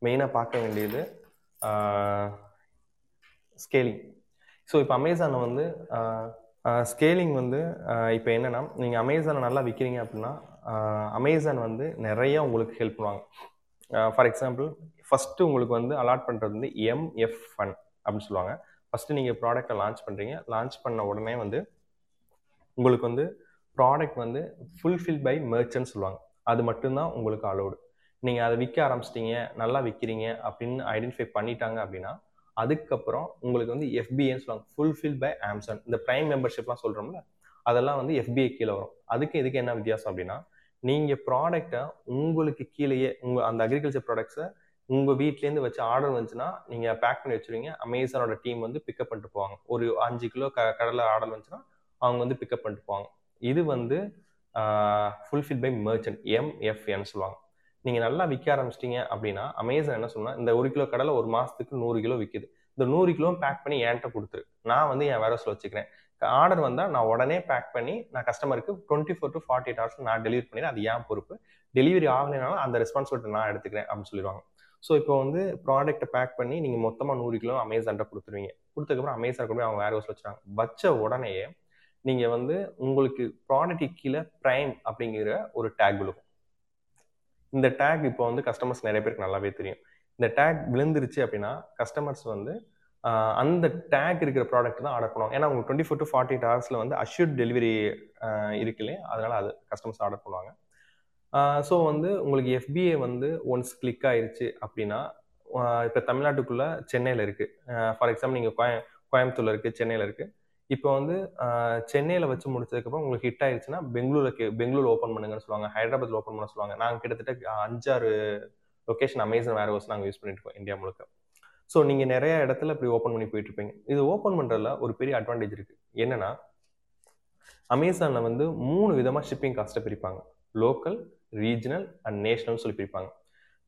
மெயினாக பார்க்க வேண்டியது ஸ்கேலிங் ஸோ இப்போ அமேசானை வந்து ஸ்கேலிங் வந்து இப்போ என்னென்னா நீங்கள் அமேசானை நல்லா விற்கிறீங்க அப்படின்னா அமேசான் வந்து நிறைய உங்களுக்கு ஹெல்ப் பண்ணுவாங்க. ஃபார் எக்ஸாம்பிள் ஃபஸ்ட்டு உங்களுக்கு வந்து அலாட் பண்ணுறது வந்து எம்எஃப் ஃபன் அப்படின்னு சொல்லுவாங்க. ஃபஸ்ட்டு நீங்கள் ப்ராடக்டை லான்ச் பண்ணுறீங்க லான்ச் பண்ண உடனே வந்து உங்களுக்கு வந்து ப்ராடக்ட் வந்து ஃபுல்ஃபில் பை மெர்ச்சன்ட் சொல்லுவாங்க. அது மட்டும்தான் உங்களுக்கு அலோடு நீங்கள் அதை விற்க ஆரம்பிச்சிட்டீங்க நல்லா விற்கிறீங்க அப்படின்னு ஐடென்டிஃபை பண்ணிட்டாங்க அப்படின்னா அதுக்கப்புறம் உங்களுக்கு வந்து எஃபிஏன்னு சொல்லுவாங்க. ஃபுல்ஃபில் பை ஆம்சான் இந்த ப்ரைம் மெம்பர்ஷிப்லாம் சொல்கிறோம்ல அதெல்லாம் வந்து எஃபிஐ கீழே வரும். அதுக்கு இதுக்கு என்ன வித்தியாசம் அப்படின்னா நீங்கள் ப்ராடக்டை உங்களுக்கு கீழேயே உங்கள் அந்த அக்ரிகல்ச்சர் ப்ராடக்ட்ஸை உங்கள் வீட்லேருந்து வச்சு ஆர்டர் வந்துச்சுன்னா நீங்கள் பேக் பண்ணி வச்சுருவீங்க. அமேசானோட டீம் வந்து பிக்கப் பண்ணிட்டு போவாங்க. ஒரு அஞ்சு கிலோ க கடலை ஆர்டர் வந்துச்சுன்னா அவங்க வந்து பிக்கப் பண்ணிட்டு போவாங்க. இது வந்து ஃபுல்ஃபில் பை மர்ச்சன்ட் எம்எஃப்என்னு சொல்லுவாங்க. நீங்கள் நல்லா விற்க ஆரம்பிச்சிட்டிங்க அப்படின்னா அமேசான் என்ன சொன்னால் இந்த ஒரு கிலோ கடலை ஒரு மாதத்துக்கு நூறு கிலோ விற்கிது இந்த நூறு கிலோ பேக் பண்ணி என்கிட்ட கொடுத்துரு. நான் வந்து என் வேரோஸில் வச்சுக்கிறேன். ஆர்டர் வந்தால் நான் உடனே பேக் பண்ணி நான் கஸ்டமருக்கு twenty four to forty eight hours நான் டெலிவரி பண்ணிடுறேன். அது ஏன் பொறுப்பு. டெலிவரி ஆகலைனாலும் அந்த ரெஸ்பான்சிபிலிட்டி நான் எடுத்துக்கிறேன் அப்படின்னு சொல்லிடுவாங்க. ஸோ இப்போ வந்து ப்ராடக்ட்டை பேக் பண்ணி நீங்கள் மொத்தமாக நூறு கிலோ அமேசான்ட்ட கொடுத்துருவீங்க. கொடுத்ததுக்கப்புறம் அமேசான் கொண்டு போய் அவங்க வேர் ஹவுஸ் வச்சுருவாங்க. வச்ச உடனேயே நீங்கள் வந்து உங்களுக்கு ப்ராடக்ட் கீழே ப்ரைம் அப்படிங்கிற ஒரு டேக் விழுகும் இந்த டேக் இப்போ வந்து கஸ்டமர்ஸ் நிறைய பேருக்கு நல்லாவே தெரியும். இந்த டேக் விழுந்துருச்சு அப்படின்னா கஸ்டமர்ஸ் வந்து அந்த டேக் இருக்கிற ப்ராடக்ட் தான் ஆர்டர் பண்ணுவாங்க. ஏன்னா உங்களுக்கு twenty four to forty eight ஹவர்ஸில் வந்து அஷ்யூர்ட் டெலிவரி இருக்கு அதனால் அது கஸ்டமர்ஸ் ஆர்டர் பண்ணுவாங்க. ஸோ வந்து உங்களுக்கு எஃபிஏ வந்து ஒன்ஸ் கிளிக் ஆயிருச்சு அப்படின்னா இப்போ தமிழ்நாட்டுக்குள்ளே சென்னையில் இருக்குது ஃபார் எக்ஸாம்பிள் நீங்கள் கோய கோயம்புத்தூரில் இருக்குது சென்னையில் இருக்குது இப்போ வந்து சென்னையில் வச்சு முடிச்சதுக்கப்புறம் உங்களுக்கு ஹிட் ஆயிடுச்சுன்னா பெங்களூருக்கு பெங்களூர் ஓப்பன் பண்ணுங்கன்னு சொல்லுவாங்க. ஹைதராபாத்தில் ஓப்பன் பண்ண சொல்லுவாங்க. நாங்கள் கிட்டத்தட்ட அஞ்சாறு லொக்கேஷன் அமேசான் வேர் ஹவுஸ் நாங்கள் யூஸ் பண்ணிட்டு இருக்கோம் இந்தியா முழுக்க. ஸோ நீங்கள் நிறைய இடத்துல இப்படி ஓப்பன் பண்ணி போயிட்டு இருப்பீங்க. இது ஓப்பன் பண்ணுறதுல ஒரு பெரிய அட்வான்டேஜ் இருக்குது என்னென்னா அமேசானில் வந்து மூணு விதமாக ஷிப்பிங் காஸ்ட்டை பிரிப்பாங்க. லோக்கல் ரீஜனல் அண்ட் நேஷனல்னு சொல்லி பிரிப்பாங்க.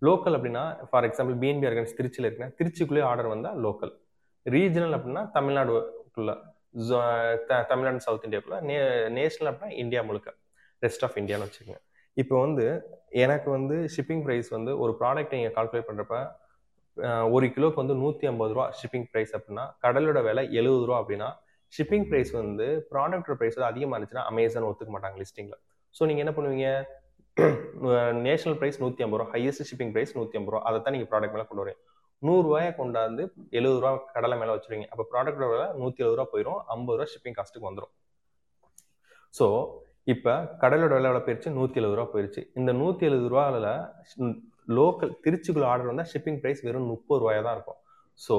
லோக்கல் அப்படின்னா ஃபார் எக்ஸாம்பிள் பிஎன்பி ஆர்கனைஸ் திருச்சியில் இருக்குன்னா திருச்சிக்குள்ளேயே ஆர்டர் வந்தால் லோக்கல் ரீஜனல் அப்படின்னா தமிழ்நாடுக்குள்ள தமிழ்நாடு சவுத் இந்தியாக்குள்ளே நே நேஷனல் அப்படின்னா இந்தியா முழுக்க. ரெஸ்ட் ஆஃப் இந்தியான்னு வச்சுக்கோங்க. இப்போ வந்து எனக்கு வந்து ஷிப்பிங் ப்ரைஸ் வந்து ஒரு ப்ராடக்ட் நீங்கள் கால்குலேட் பண்ணுறப்ப ஒரு கிலோக்கு வந்து நூற்றி ஐம்பது ரூபா ஷிப்பிங் ப்ரைஸ் அப்படின்னா கடலோட விலை எழுபது ரூபா அப்படின்னா ஷிப்பிங் ப்ரைஸ் வந்து ப்ராடக்டோட ப்ரைஸ் வந்து அதிகமாக இருந்துச்சுன்னா அமேசான் ஒத்துக்க மாட்டாங்க லிஸ்டிங்கில் ஸோ நீங்கள் என்ன பண்ணுவீங்க? நேஷனல் ப்ரைஸ் நூற்றி ஐம்பது ரூபா ஹையஸ்ட் ஷிப்பிங் ப்ரைஸ் நூற்றி ஐம்பது ரூபா. அதை தான் நீங்கள் ப்ராடக்ட் மேலே கொண்டு வரீங்க. நூறுரூவாயை கொண்டாந்து எழுபது ரூபா கடலை மேலே வச்சுருவீங்க. அப்போ ப்ராடக்ட் விலை நூற்றி எழுபது ரூபா போயிடும் ஐம்பது ரூபா ஷிப்பிங் காஸ்ட்டுக்கு வந்துடும் ஸோ இப்போ கடலோட விலை எவ்வளோ போயிருச்சு? நூற்றி எழுபது ரூபா போயிருச்சு. இந்த நூற்றி எழுபது ரூபாவில் லோக்கல் திருச்சிக்குள்ள ஆர்டர் வந்தால் ஷிப்பிங் ப்ரைஸ் வெறும் முப்பது ரூபாயாக தான் இருக்கும். ஸோ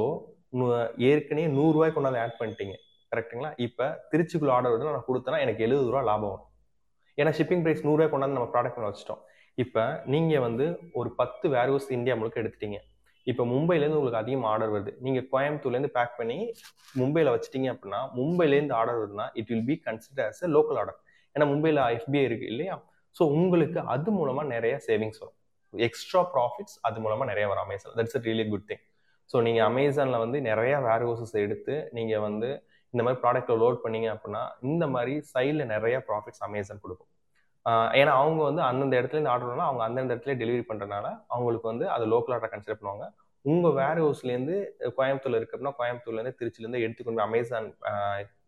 ஏற்கனவே நூறுரூவாய்க்கு கொண்டாந்து ஆட் பண்ணிட்டீங்க. கரெக்டுங்களா இப்போ திருச்சிக்குள்ள ஆர்டர் வந்து நான் கொடுத்தேன்னா எனக்கு எழுபது ரூபா லாபம் வரும். ஏன்னா ஷிப்பிங் ப்ரைஸ் நூறுரூவா கொண்டாந்து நம்ம ப்ராடக்ட் பண்ண வச்சிட்டோம். இப்போ நீங்கள் வந்து ஒரு பத்து வேர்ஹவுஸ் இந்தியா முழுக்க எடுத்துட்டீங்க. இப்போ மும்பைலேருந்து உங்களுக்கு அதிகமாக ஆர்டர் வருது. நீங்கள் கோயம்புத்தூர்லேருந்து பேக் பண்ணி மும்பையில் வச்சிட்டீங்க அப்படின்னா மும்பைலேருந்து ஆர்டர் வருதுன்னா it will be consider as local order ஏன்னா மும்பையில் எஃபிஐ இருக்கு இல்லையா? ஸோ உங்களுக்கு அது மூலமாக நிறைய சேவிங்ஸ் வரும். எக்ஸ்ட்ரா ப்ராஃபிட்ஸ் அது மூலமாக நிறைய வரும் Amazon that's a really good thing so நீங்கள் அமேசானில் வந்து நிறைய வேர் ஹவுசஸ் எடுத்து நீங்கள் வந்து இந்த மாதிரி ப்ராடக்ட்டை லோட் பண்ணீங்க அப்படின்னா இந்த மாதிரி சைடில் நிறைய ப்ராஃபிட்ஸ் அமேசான் கொடுக்கும். ஏன்னா அவங்க வந்து அந்தந்த இடத்துல ஆர்டர் பண்ணால் அவங்க அந்தந்த இடத்துல டெலிவரி பண்ணுறதுனால அவங்களுக்கு வந்து அது லோக்கல் ஆர்டர் கன்சிடர் பண்ணுவாங்க. உங்கள் வேர் ஹவுஸ்லேருந்து கோயம்புத்தூர்ல இருக்கு அப்படின்னா கோயம்புத்தூர்லேருந்து திருச்சிலேருந்து எடுத்துக்கொண்டு அமேசான்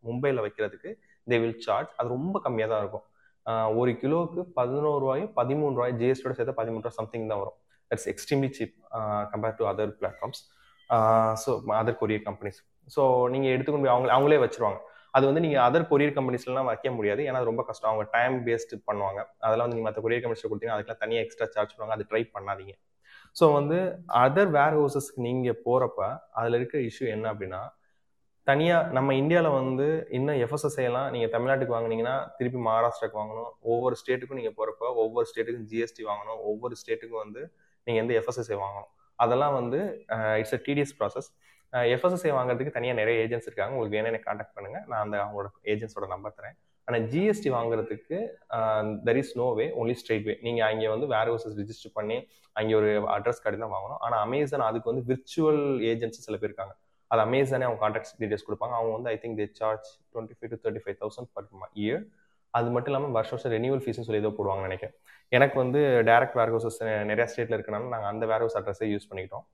மும்பையில் வைக்கிறதுக்கு தே வில் சார்ஜ் அது ரொம்ப கம்மியாக தான் இருக்கும். ஒரு கிலோவுக்கு பதினோரு ரூபாயும் பதிமூணு ரூபாய் ஜிஎஸ்டியோட சேர்த்து பதிமூணு ரூபாய் சம்திங் தான் வரும். It's extremely cheap compared to other platforms so other courier companies so நீங்கள் எடுத்துக்கொண்டு போய் அவங்க அவங்களே வச்சிருவாங்க. அது வந்து நீங்கள் அதர் கொரியர் கம்பெனிஸ்லாம் வைக்க முடியாது. ஏன்னா ரொம்ப கஷ்டம். அவங்க டைம் வேஸ்ட் பண்ணுவாங்க. அதெல்லாம் வந்து நீங்கள் மற்ற கொரியர் கம்பெனிஸ் கொடுத்தீங்கன்னா அதுக்கெல்லாம் தனியாக எக்ஸ்ட்ரா சார்ஜ் பண்ணுவாங்க. அது ட்ரை பண்ணாதீங்க. ஸோ வந்து அதர் வேர் ஹவுசஸ்க்கு நீங்கள் போகிறப்ப அதில் இருக்கிற இஷ்யூ என்ன அப்படின்னா தனியாக நம்ம இந்தியாவில் வந்து இன்னும் எஃப்எஸ்எஸ்ஐ எல்லாம் நீங்கள் தமிழ்நாட்டுக்கு வாங்கினீங்கன்னா திருப்பி மகாராஷ்டிராக்கு வாங்கணும். ஒவ்வொரு ஸ்டேட்டுக்கும் நீங்கள் போகிறப்ப ஒவ்வொரு ஸ்டேட்டுக்கும் ஜிஎஸ்டி வாங்கணும். ஒவ்வொரு ஸ்டேட்டுக்கும் வந்து நீங்கள் வந்து எஃப்எஸ்எஸ்ஐ வாங்கணும். அதெல்லாம் வந்து it's a tedious process FSSAI வாங்குறதுக்கு தனியாக நிறைய ஏஜென்ட்ஸ் இருக்காங்க. உங்களுக்கு வேணும் எனக்கு காண்டாக்ட் பண்ணுங்கள் நான் அந்த அவங்களோட ஏஜென்ட்ஸோட நம்பர் தரேன். ஆனால் ஜிஎஸ்டி வாங்குறதுக்கு there is no way only straight way நீங்கள் அங்கே வந்து வேர் ஹவுசஸ் ரிஜிஸ்டர் பண்ணி அங்கே ஒரு அட்ரஸ் கார்டு தான் வாங்கணும். ஆனால் அமேசான் அதுக்கு வந்து விர்ச்சுவல் ஏஜென்ட்ஸ் சில பேர் இருக்காங்க. அது அமேசானே அவங்க கான்டாக்ட் டீடைல்ஸ் கொடுப்பாங்க. அவங்க வந்து I think they charge twenty five to thirty five thousand per year அது மட்டும் இல்லாமல் வருஷம் வருஷம் ரெனியூவல் ஃபீஸ்னு சொல்லி ஏதோ போடுவாங்கன்னு நினைக்கிறேன். எனக்கு வந்து டேரக்ட் வேர் ஹவுசஸ் நிறைய ஸ்டேட்டில் இருக்கனால நாங்கள் அந்த வேர் ஹவுஸ் அட்ரஸே யூஸ் பண்ணிக்கிட்டோம்.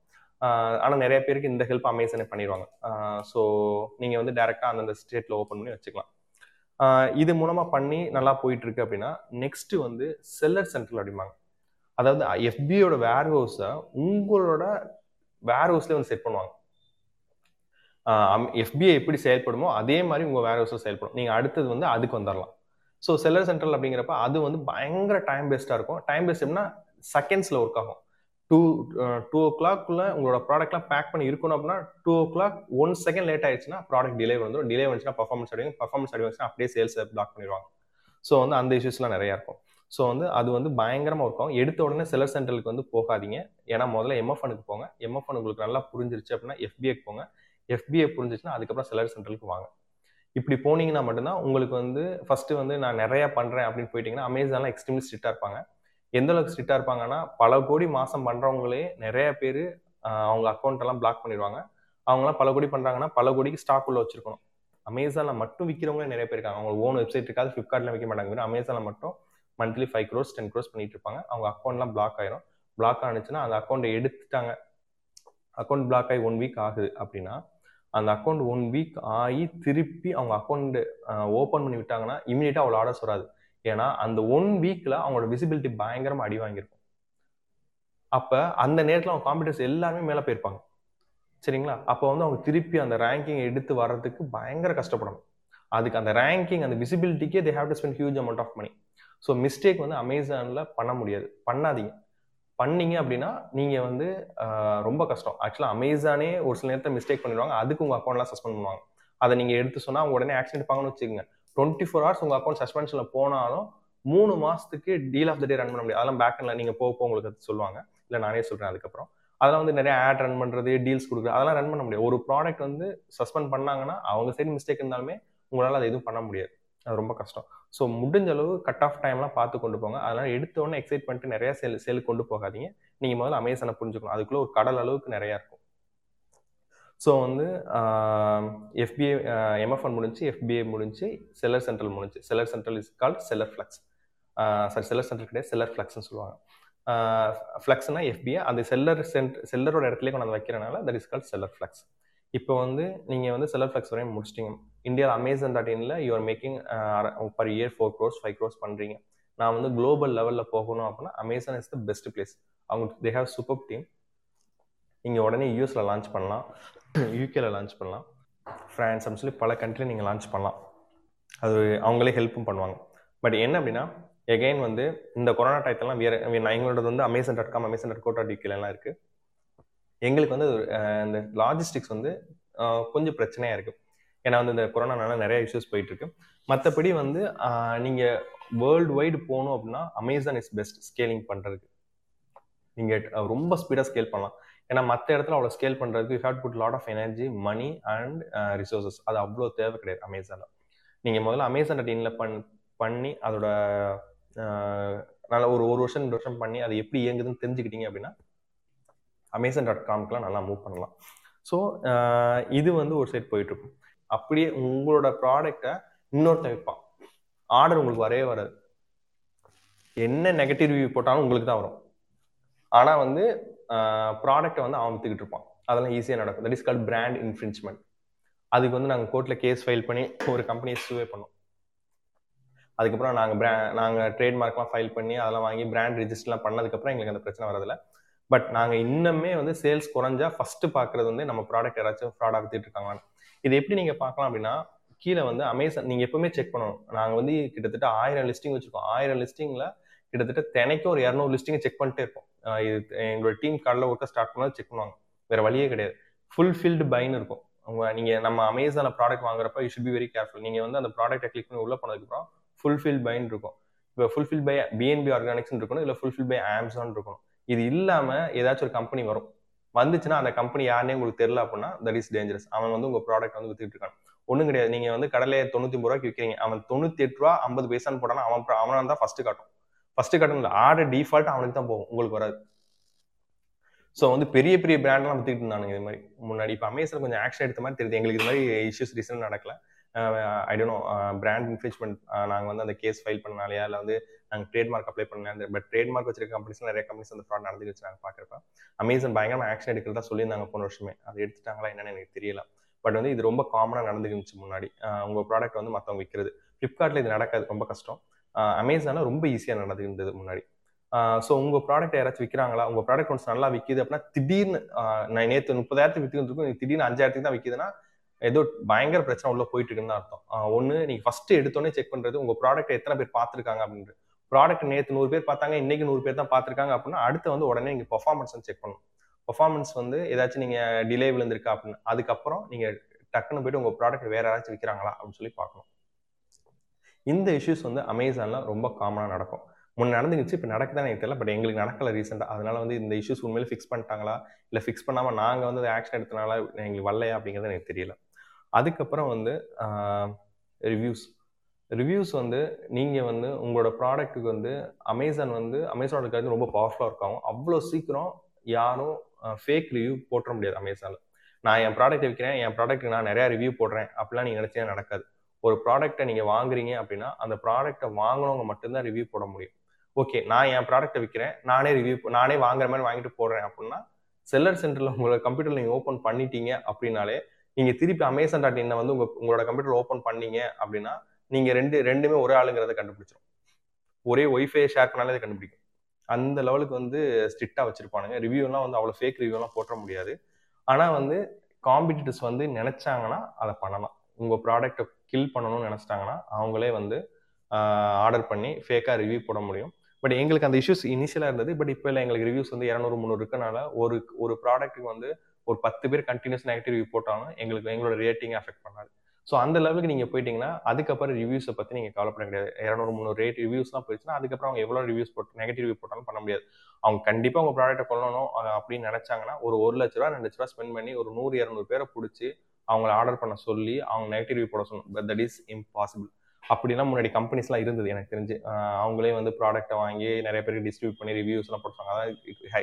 ஆனால் நிறைய பேருக்கு இந்த ஹெல்ப் அமேசானே பண்ணிடுவாங்க ஸோ நீங்கள் வந்து டேரெக்டாக அந்தந்த ஸ்டேட்டில் ஓப்பன் பண்ணி வச்சுக்கலாம். இது மூலமாக பண்ணி நல்லா போயிட்டுருக்கு அப்படின்னா நெக்ஸ்ட்டு வந்து செல்லர் சென்டர் அப்படிம்பாங்க. அதாவது எஃபியோட வேர் ஹவுஸை உங்களோட வேர் ஹவுஸ்லேயே வந்து செட் பண்ணுவாங்க. எஃபிஐ எப்படி செயல்படுமோ அதே மாதிரி உங்கள் வேர் ஹவுஸில் செயல்படும். நீங்கள் அடுத்தது வந்து அதுக்கு வந்துடலாம் ஸோ செல்லர் சென்ட்ரல் அப்படிங்கிறப்ப அது வந்து பயங்கர டைம் பேஸ்டாக இருக்கும். டைம் பேஸ்ட் எப்படின்னா செகண்ட்ஸில் ஒர்க் ஆகும். டூ டூ ஓ கிளாக்குள்ள உங்களோட ப்ராடக்ட்லாம் பேக் பண்ணி இருக்கணும் அப்படின்னா two o'clock one second late ஆயிடுச்சுன்னா ப்ராடக்ட் டிலே வந்துடும் டிலே வந்துச்சுன்னா பர்ஃபார்மன்ஸ் அடிவாங்க பர்ஃபார்மன்ஸ் அடிவாச்சுன்னா அப்படியே சேல்ஸ் பிளாக் பண்ணிடுவாங்க. ஸோ வந்து அந்த இஷ்யூஸ்லாம் நிறையா இருக்கும். ஸோ வந்து அது வந்து பயங்கரமாக இருக்கும் எடுத்த உடனே செலர் சென்டருக்கு வந்து போகாதீங்க. ஏன்னா முதல்ல எம்எஃப்எனுக்கு போங்க. எம்எஃப்என் உங்களுக்கு நல்லா புரிஞ்சிருச்சு அப்படின்னா எஃபிஏக்கு போங்க. எஃபிஏ புரிஞ்சிச்சுன்னா அதுக்கப்புறம் செலர் சென்டருக்கு வாங்க. இப்படி போனீங்கன்னா மட்டும்தான் உங்களுக்கு வந்து ஃபஸ்ட்டு வந்து நான் நிறையா பண்ணுறேன் அப்படின்னு போயிட்டீங்கன்னா அமேசான்லாம் எக்ஸ்ட்ரீம்லி ஸ்ட்ரிக்டாக இருப்பாங்க. எந்த அளவுக்கு ஸ்ட்ரிக்டாக இருப்பாங்கன்னா பல கோடி மாதம் பண்ணுறவங்களே நிறைய பேர் அவங்க அக்கௌண்ட் எல்லாம் பிளாக் பண்ணிடுவாங்க. அவங்களாம் பல கோடி பண்ணுறாங்கன்னா பல கோடிக்கு ஸ்டாக் உள்ள வச்சிருக்கணும். அமேசானில் மட்டும் விற்கிறவங்களே நிறைய பேர் இருக்காங்க. அவங்க ஓன் வெப்சைட் இருக்காது ஃப்ளிப்கார்ட்டில் விற்க மாட்டாங்க. அமேசானில் மட்டும் monthly five crores ten crores பண்ணிட்டு இருப்பாங்க. அவங்க அக்கௌண்ட்லாம் பிளாக் ஆயிரும். பிளாக் ஆனிச்சுன்னா அந்த அக்கௌண்ட்டை எடுத்துட்டாங்க. அக்கௌண்ட் பிளாக் ஆகி ஒன் வீக் ஆகுது அப்படின்னா அந்த அக்கௌண்ட் ஒன் வீக் ஆகி திருப்பி அவங்க அக்கௌண்ட் ஓப்பன் பண்ணி விட்டாங்கன்னா இமீடியட்டாக அவ்வளோ ஆர்டர்ஸ் வராது. ஏன்னா அந்த ஒன் வீக்ல அவங்களோட விசிபிலிட்டி பயங்கரமா அடி வாங்கியிருக்கும். அப்ப அந்த நேரத்தில் அவங்க காம்படிட்டர்ஸ் எல்லாருமே மேலே போயிருப்பாங்க. சரிங்களா? அப்போ வந்து அவங்க திருப்பி அந்த ரேங்கிங் எடுத்து வர்றதுக்கு பயங்கர கஷ்டப்படணும். அதுக்கு அந்த ரேங்கிங் அந்த விசிபிலிட்டிக்கே they have to spend huge amount of money so mistake வந்து அமேசானில் பண்ண முடியாது. பண்ணாதீங்க. பண்ணீங்க அப்படின்னா நீங்கள் வந்து ரொம்ப கஷ்டம். ஆக்சுவலாக அமேசானே ஒரு சில நேரத்தில் மிஸ்டேக் பண்ணிடுவாங்க. அதுக்கு உங்கள் அக்கௌண்ட்லாம் சஸ்பெண்ட் பண்ணுவாங்க. அதை நீங்கள் எடுத்து சொன்னால் அவங்க உடனே ஆக்ஷன் எடுப்பாங்கன்னு வச்சுக்கோங்க. டுவெண்ட்டி ஃபோர் ஹவர்ஸ் உங்கள் அக்கௌண்ட் சஸ்பென்ஷனில் போனாலும் மூணு மாதத்துக்கு deal of the day run பண்ண முடியாது. அதெல்லாம் பேக் நீங்கள் போக போக உங்களுக்கு சொல்லுவாங்க. இல்லை நானே சொல்கிறேன் அதுக்கப்புறம். அதெல்லாம் வந்து நிறைய ஆட் ரன் பண்ணுறது டீல்ஸ் கொடுக்குறது அதெல்லாம் ரன் பண்ண முடியாது. ஒரு ப்ராடக்ட் வந்து சஸ்பெண்ட் பண்ணாங்கன்னா அவங்க சைடு மிஸ்டேக் இருந்தாலுமே உங்களால் அதை எதுவும் பண்ண முடியாது. அது ரொம்ப கஷ்டம். ஸோ முடிஞ்ச அளவு கட் ஆஃப் டைம்லாம் பார்த்து கொண்டு போங்க. அதனால் எடுத்த உடனே எக்ஸைட் பண்ணிட்டு நிறைய சேல் சேலுக்கு கொண்டு போகாதீங்க. நீங்கள் முதல்ல அமேசானை புரிஞ்சுக்கணும். அதுக்குள்ளே ஒரு கடல் அளவுக்கு நிறையா இருக்கும். ஸோ வந்து எஃபிஏ எம்எஃப்என் முடிஞ்சு எஃபிஏ முடிஞ்சு செல்லர் சென்ட்ரல் முடிஞ்சு. Seller central is called seller flex sorry seller central கிடையாது செல்லர் ஃப்ளக்ஸ்னு சொல்லுவாங்க. ஃப்ளக்ஸ்னா எஃபிஏ அந்த செல்லர் சென்ட் செல்லரோட இடத்துலேயே கொண்டு வந்து வைக்கிறனால that is called seller flex இப்போ வந்து நீங்கள் வந்து செல்லர் ஃப்ளக்ஸ் வரையும் முடிச்சிட்டிங்க. இந்தியாவில் Amazon dot இனில் you're making per year four crores five crores பண்ணுறீங்க நான் வந்து குளோபல் லெவலில் போகணும் அப்படின்னா Amazon is the best place அவங்க தே ஹேவ் சூப்பர் டீம் நீங்கள் உடனே யூஎஸில் லான்ச் பண்ணலாம். யூகேல லான்ச் பண்ணலாம். ஃப்ரான்ஸ் அப்படின்னு சொல்லி பல கண்ட்ரி நீங்கள் லான்ச் பண்ணலாம். அது அவங்களே ஹெல்ப்பும் பண்ணுவாங்க. பட் என்ன அப்படின்னா எகைன் வந்து இந்த கொரோனா டயத்தெல்லாம் வேறு எங்களோடது வந்து Amazon dot com Amazon dot co dot யூகேலாம் இருக்குது எங்களுக்கு வந்து இந்த லாஜிஸ்டிக்ஸ் வந்து கொஞ்சம் பிரச்சனையாக இருக்குது ஏன்னா வந்து இந்த கொரோனானால நிறைய இஷ்யூஸ் போயிட்டு இருக்கு. மற்றபடி வந்து நீங்கள் வேர்ல்டு வைடு போகணும் அப்படின்னா அமேசான் இஸ் பெஸ்ட் ஸ்கேலிங் பண்ணுறதுக்கு நீங்கள் ரொம்ப ஸ்பீடாக ஸ்கேல் பண்ணலாம். ஏன்னா மற்ற இடத்துல அவ்வளோ ஸ்கேல் பண்ணுறதுக்கு you have put lot of energy money and resources அது அவ்வளோ தேவை கிடையாது அமேசானில் நீங்கள் முதல்ல அமேசான் டீனில் பண் பண்ணி அதோட நல்ல ஒரு ஒரு வருஷம் ரெண்டு வருஷம் பண்ணி அது எப்படி இயங்குதுன்னு தெரிஞ்சுக்கிட்டீங்க அப்படின்னா அமேசான் டாட் காம்க்குலாம் நல்லா மூவ் பண்ணலாம். ஸோ இது வந்து ஒரு சைட் போயிட்டுருக்கும். அப்படியே உங்களோட ப்ராடக்டை இன்னொருத்தன் விற்பான். ஆர்டர் உங்களுக்கு வரவே வராது. என்ன நெகட்டிவ் ரிவ்யூ போட்டாலும் உங்களுக்கு தான் வரும். ஆனால் வந்து ப்ராடக்ட்டை வந்து அவன் வித்துக்கிட்டு இருப்பான். அதெல்லாம் ஈஸியாக நடக்கும். That is call brand infringement அதுக்கு வந்து நாங்கள் கோர்ட்டில் கேஸ் ஃபைல் பண்ணி ஒரு கம்பெனியை சூவே பண்ணோம். அதுக்கப்புறம் நாங்கள் பிரா நாங்கள் ட்ரேட்மார்க்லாம் ஃபைல் பண்ணி அதெல்லாம் வாங்கி பிராண்ட் ரிஜிஸ்டர்லாம் பண்ணதுக்கப்புறம் எங்களுக்கு அந்த பிரச்சனை வரதில்ல பட் நாங்கள் இன்னுமே வந்து சேல்ஸ் குறைஞ்சா ஃபஸ்ட்டு பார்க்குறது வந்து நம்ம ப்ராடக்ட் யாராச்சும் ஃப்ராடாக வித்துட்டு இருக்காங்களான்னு. இது எப்படி நீங்கள் பார்க்கலாம் அப்படின்னா கீழே வந்து அமேசான் நீங்கள் எப்பவுமே செக் பண்ணணும். நாங்கள் வந்து கிட்டத்தட்ட ஆயிரம் லிஸ்டிங் வச்சுருக்கோம். ஆயிரம் லிஸ்டிங்கில் கிட்டத்தட்ட தினைக்கும் ஒரு இரநூறு லிஸ்டிங்கை செக் பண்ணிட்டே இருப்போம். இது எங்களோட டீம் காலில் ஒர்க்கை ஸ்டார்ட் பண்ணால் செக் பண்ணுவாங்க. வேறு வழியே கிடையாது. ஃபுல்ஃபில்டு பைன்னு இருக்கும். அவங்க நீங்கள் நம்ம அமேசானில் ப்ராடக்ட் வாங்குறப்ப you should be very careful நீங்கள் வந்து அந்த ப்ராடக்ட்டை கிளிக் பண்ணி உள்ளே போனதுக்கப்புறம் ஃபுல்ஃபில் பைன்னு இருக்கும். இப்போ ஃபுல்ஃபில் பை பிஎன்பி ஆர்கானிக்ஸ்னு இருக்கணும். இல்லை ஃபுல்ஃபில் பை ஆம்சான் இருக்கணும். இது இல்லாமல் ஏதாச்சும் ஒரு கம்பெனி வரும். வந்துச்சுன்னா அந்த கம்பெனி யாருனே உங்களுக்கு தெரியல அப்படின்னா தட் இஸ் டேஞ்சரஸ் அவன் வந்து உங்கள் ப்ராடக்ட் வந்து வித்துட்டு இருக்கான். ஒன்றும் கிடையாது. நீங்கள் வந்து கடலையை தொண்ணூற்றி ஒன்பது ரூபாய்க்கு விற்கிறீங்க அவன் தொண்ணூற்றி எட்டு ரூபா ஐம்பது பைசான்னு போட்டானா அவன் அவனாக தான் ஃபர்ஸ்ட் காட்டும். ஃபர்ஸ்ட் கட்டணம் இல்லை ஆர்டர் டிஃபால்ட் அவனுக்கு தான் போகும். உங்களுக்கு வராது. ஸோ வந்து பெரிய பெரிய பிராண்ட்லாம் வித்துக்கிட்டு இருந்தானுங்க இது மாதிரி. முன்னாடி இப்போ அமேசான் கொஞ்சம் ஆக்ஷன் எடுத்த மாதிரி தெரியுது. எங்களுக்கு இது மாதிரி இஷ்யூஸ் ரீசன் நடக்கல. I don't know brand infringement நாங்கள் வந்து அந்த கேஸ் ஃபைல் பண்ணாலையா இல்லை வந்து நாங்கள் ட்ரேட்மார்க் அப்ளை பண்ணல பட் ட்ரேட்மார்க் வச்சிருக்க கம்பெனிஸ் நிறைய கம்பெனிஸ் அந்த ஃப்ராட் நடந்து வச்சுருக்காங்க பார்க்குறப்ப. அமேசான் பயங்கரமாக ஆக்ஷன் எடுக்கிறதா சொல்லியிருந்தாங்க போன வருஷமே. அது எடுத்துட்டாங்களா என்னன்னு எனக்கு தெரியல. பட் வந்து இது ரொம்ப காமனாக நடந்துருந்துச்சு முன்னாடி. உங்கள் ப்ராடக்ட் வந்து மற்றவங்க விற்கிறது ஃப்ளிப்கார்ட்டில் இது நடக்காது. ரொம்ப கஷ்டம். அமேசானில் ரொம்ப ஈஸியாக நடந்துருந்தது முன்னாடி. ஸோ உங்கள் ப்ராடக்ட் யாராச்சும் விற்கிறாங்களா உங்கள் ப்ராடக்ட் ஒன்ஸ் நல்லா விற்கிது அப்படின்னா திடீர்னு நான் நேற்று முப்பதாயிரத்துக்கு விற்றுக்கிட்டு இருக்கும் திடீர்னு அஞ்சாயிரத்துக்கு தான் விற்கிதுன்னா ஏதோ பயங்கர பிரச்சனை உள்ள போயிட்டு இருக்குன்னு தான் அர்த்தம். ஒன்று நீங்கள் ஃபர்ஸ்ட் எடுத்தோடனே செக் பண்ணுறது உங்கள் ப்ராடக்ட் எத்தனை பேர் பார்த்துருக்காங்க அப்படின்ட்டு. ப்ராடக்ட் நேற்று நூறு பேர் பார்த்தாங்க இன்னைக்கு நூறு பேர் தான் பார்த்துருக்காங்க அப்படின்னா அடுத்து வந்து உடனே நீங்கள் பர்ஃபார்மன்ஸ் செக் பண்ணணும். பர்ஃபார்மன்ஸ் வந்து ஏதாச்சும் நீங்கள் டிலே விழுந்திருக்கா அப்படின்னு. அதுக்கப்புறம் நீங்கள் டக்குன்னு போயிட்டு உங்கள் ப்ராடக்ட் வேற யாராச்சும் விற்கிறாங்களா அப்படின்னு சொல்லி பார்க்கணும். இந்த இஷ்யூஸ் வந்து அமேசானில் ரொம்ப காமனாக நடக்கும். முன்ன நடந்துச்சு இப்போ நடக்குதான் எனக்கு தெரியல பட் எங்களுக்கு நடக்கல ரீசெண்டாக அதனால வந்து இந்த இஷ்யூஸ் உண்மையில ஃபிக்ஸ் பண்ணிட்டாங்களா? இல்லை ஃபிக்ஸ் பண்ணாமல் நாங்கள் வந்து ஆக்ஷன் எடுத்தனால எங்களுக்கு வரலையா அப்படிங்கிறது எனக்கு தெரியல. அதுக்கப்புறம் வந்து ரிவ்யூஸ் ரிவ்யூஸ் வந்து நீங்கள் வந்து உங்களோட ப்ராடக்ட்டுக்கு வந்து அமேசான் வந்து அமேசானோட கருத்து ரொம்ப பவர்ஃபுல்லாக இருக்கும் அவ்வளோ சீக்கிரம் யாரும் ஃபேக் ரிவ்யூ போட்டுற முடியாது அமேசானில் நான் என் ப்ராடக்ட் விற்கிறேன் என் ப்ராடக்ட்டுக்கு நான் நிறையா ரிவ்யூ போடுறேன் அப்படிலாம் நீங்கள் நினச்சே நடக்காது. ஒரு ப்ராடக்ட்டை நீங்கள் வாங்குறீங்க அப்படின்னா அந்த ப்ராடக்ட்டை வாங்கினவங்க மட்டும்தான் ரிவ்யூ போட முடியும். ஓகே நான் என் ப்ராடக்ட்டை விற்கிறேன் நானே ரிவ்யூ நானே வாங்குற மாதிரி வாங்கிட்டு போடுறேன் அப்படின்னா செல்லர் சென்டரில் உங்களோட கம்ப்யூட்டர் நீங்கள் ஓப்பன் பண்ணிட்டீங்க அப்படின்னாலே நீங்கள் திருப்பி அமேசான் டாட் இன்னை வந்து உங்கள் உங்களோட கம்ப்யூட்டர் ஓப்பன் பண்ணீங்க அப்படின்னா நீங்கள் ரெண்டு ரெண்டுமே ஒரே ஆளுங்கிறத கண்டுபிடிச்சிடும் ஒரே ஒய்ஃபை ஷேர் பண்ணாலே அதை கண்டுபிடிக்கும். அந்த லெவலுக்கு வந்து ஸ்ட்ரிக்டாக வச்சுருப்பானுங்க. ரிவ்யூலாம் வந்து அவ்வளோ ஃபேக் ரிவ்யூலாம் போட்ட முடியாது. ஆனால் வந்து காம்படிட்டர்ஸ் வந்து நினச்சாங்கன்னா அதை பண்ணலாம். உங்கள் ப்ராடக்ட்டை கில் பண்ணணும்னு நினச்சிட்டாங்கன்னா அவங்களே வந்து ஆர்டர் பண்ணி ஃபேக்காக ரிவ்யூ போட முடியும். பட் எங்களுக்கு அந்த இஷ்யூஸ் இனிஷியலாக இருந்தது. பட் இப்போ இல்லை எங்களுக்கு ரிவ்யூஸ் வந்து இரநூறு முந்நூறு இருக்கனால ஒரு ஒரு ப்ராடக்ட்டுக்கு வந்து ஒரு பத்து பேர் கண்டினியூஸ் நெகட்டிவ் ரிவ்யூ போட்டாலும் எங்களுக்கு எங்களோட ரேட்டிங் அஃபெக்ட் பண்ணாது. ஸோ அந்த லெவலுக்கு நீங்கள் போயிட்டீங்கன்னா அதுக்கப்புறம் ரிவ்யூஸை பற்றி நீங்கள் கவலைப்பட கிடையாது. இரநூறு முந்நூறு ரேட் ரிவ்யூஸ்லாம் போயிடுச்சுன்னா அதுக்கப்புறம் அவங்க எவ்வளோ ரிவ்யூஸ் போட்டு நெகட்டிவ் ரிவ்யூ போட்டாலும் பண்ண முடியாது. அவங்க கண்டிப்பாக உங்கள் ப்ராடக்ட்டை கொள்ளணும் அப்படின்னு நினச்சாங்கன்னா ஒரு ஒரு லட்ச ரூபா ரெண்டு லட்ச ரூபா ஸ்பெண்ட் பண்ணி ஒரு நூறு இரநூறு பேரை பிடிச்சி அவங்கள ஆர்டர் பண்ண சொல்லி அவங்க நெகட்டிவ் ரிவ்யூ போட சொல்லணும் பட் தட் இஸ் இம்பாசிபிள் அப்படிலாம் முன்னாடி கம்பெனிஸ்லாம் இருந்தது எனக்கு தெரிஞ்சு. அவங்களே வந்து ப்ராடக்ட்டை வாங்கி நிறைய பேருக்கு டிஸ்ட்ரிபியூட் பண்ணி ரிவ்யூஸ்லாம் போட்டாங்க அதாவது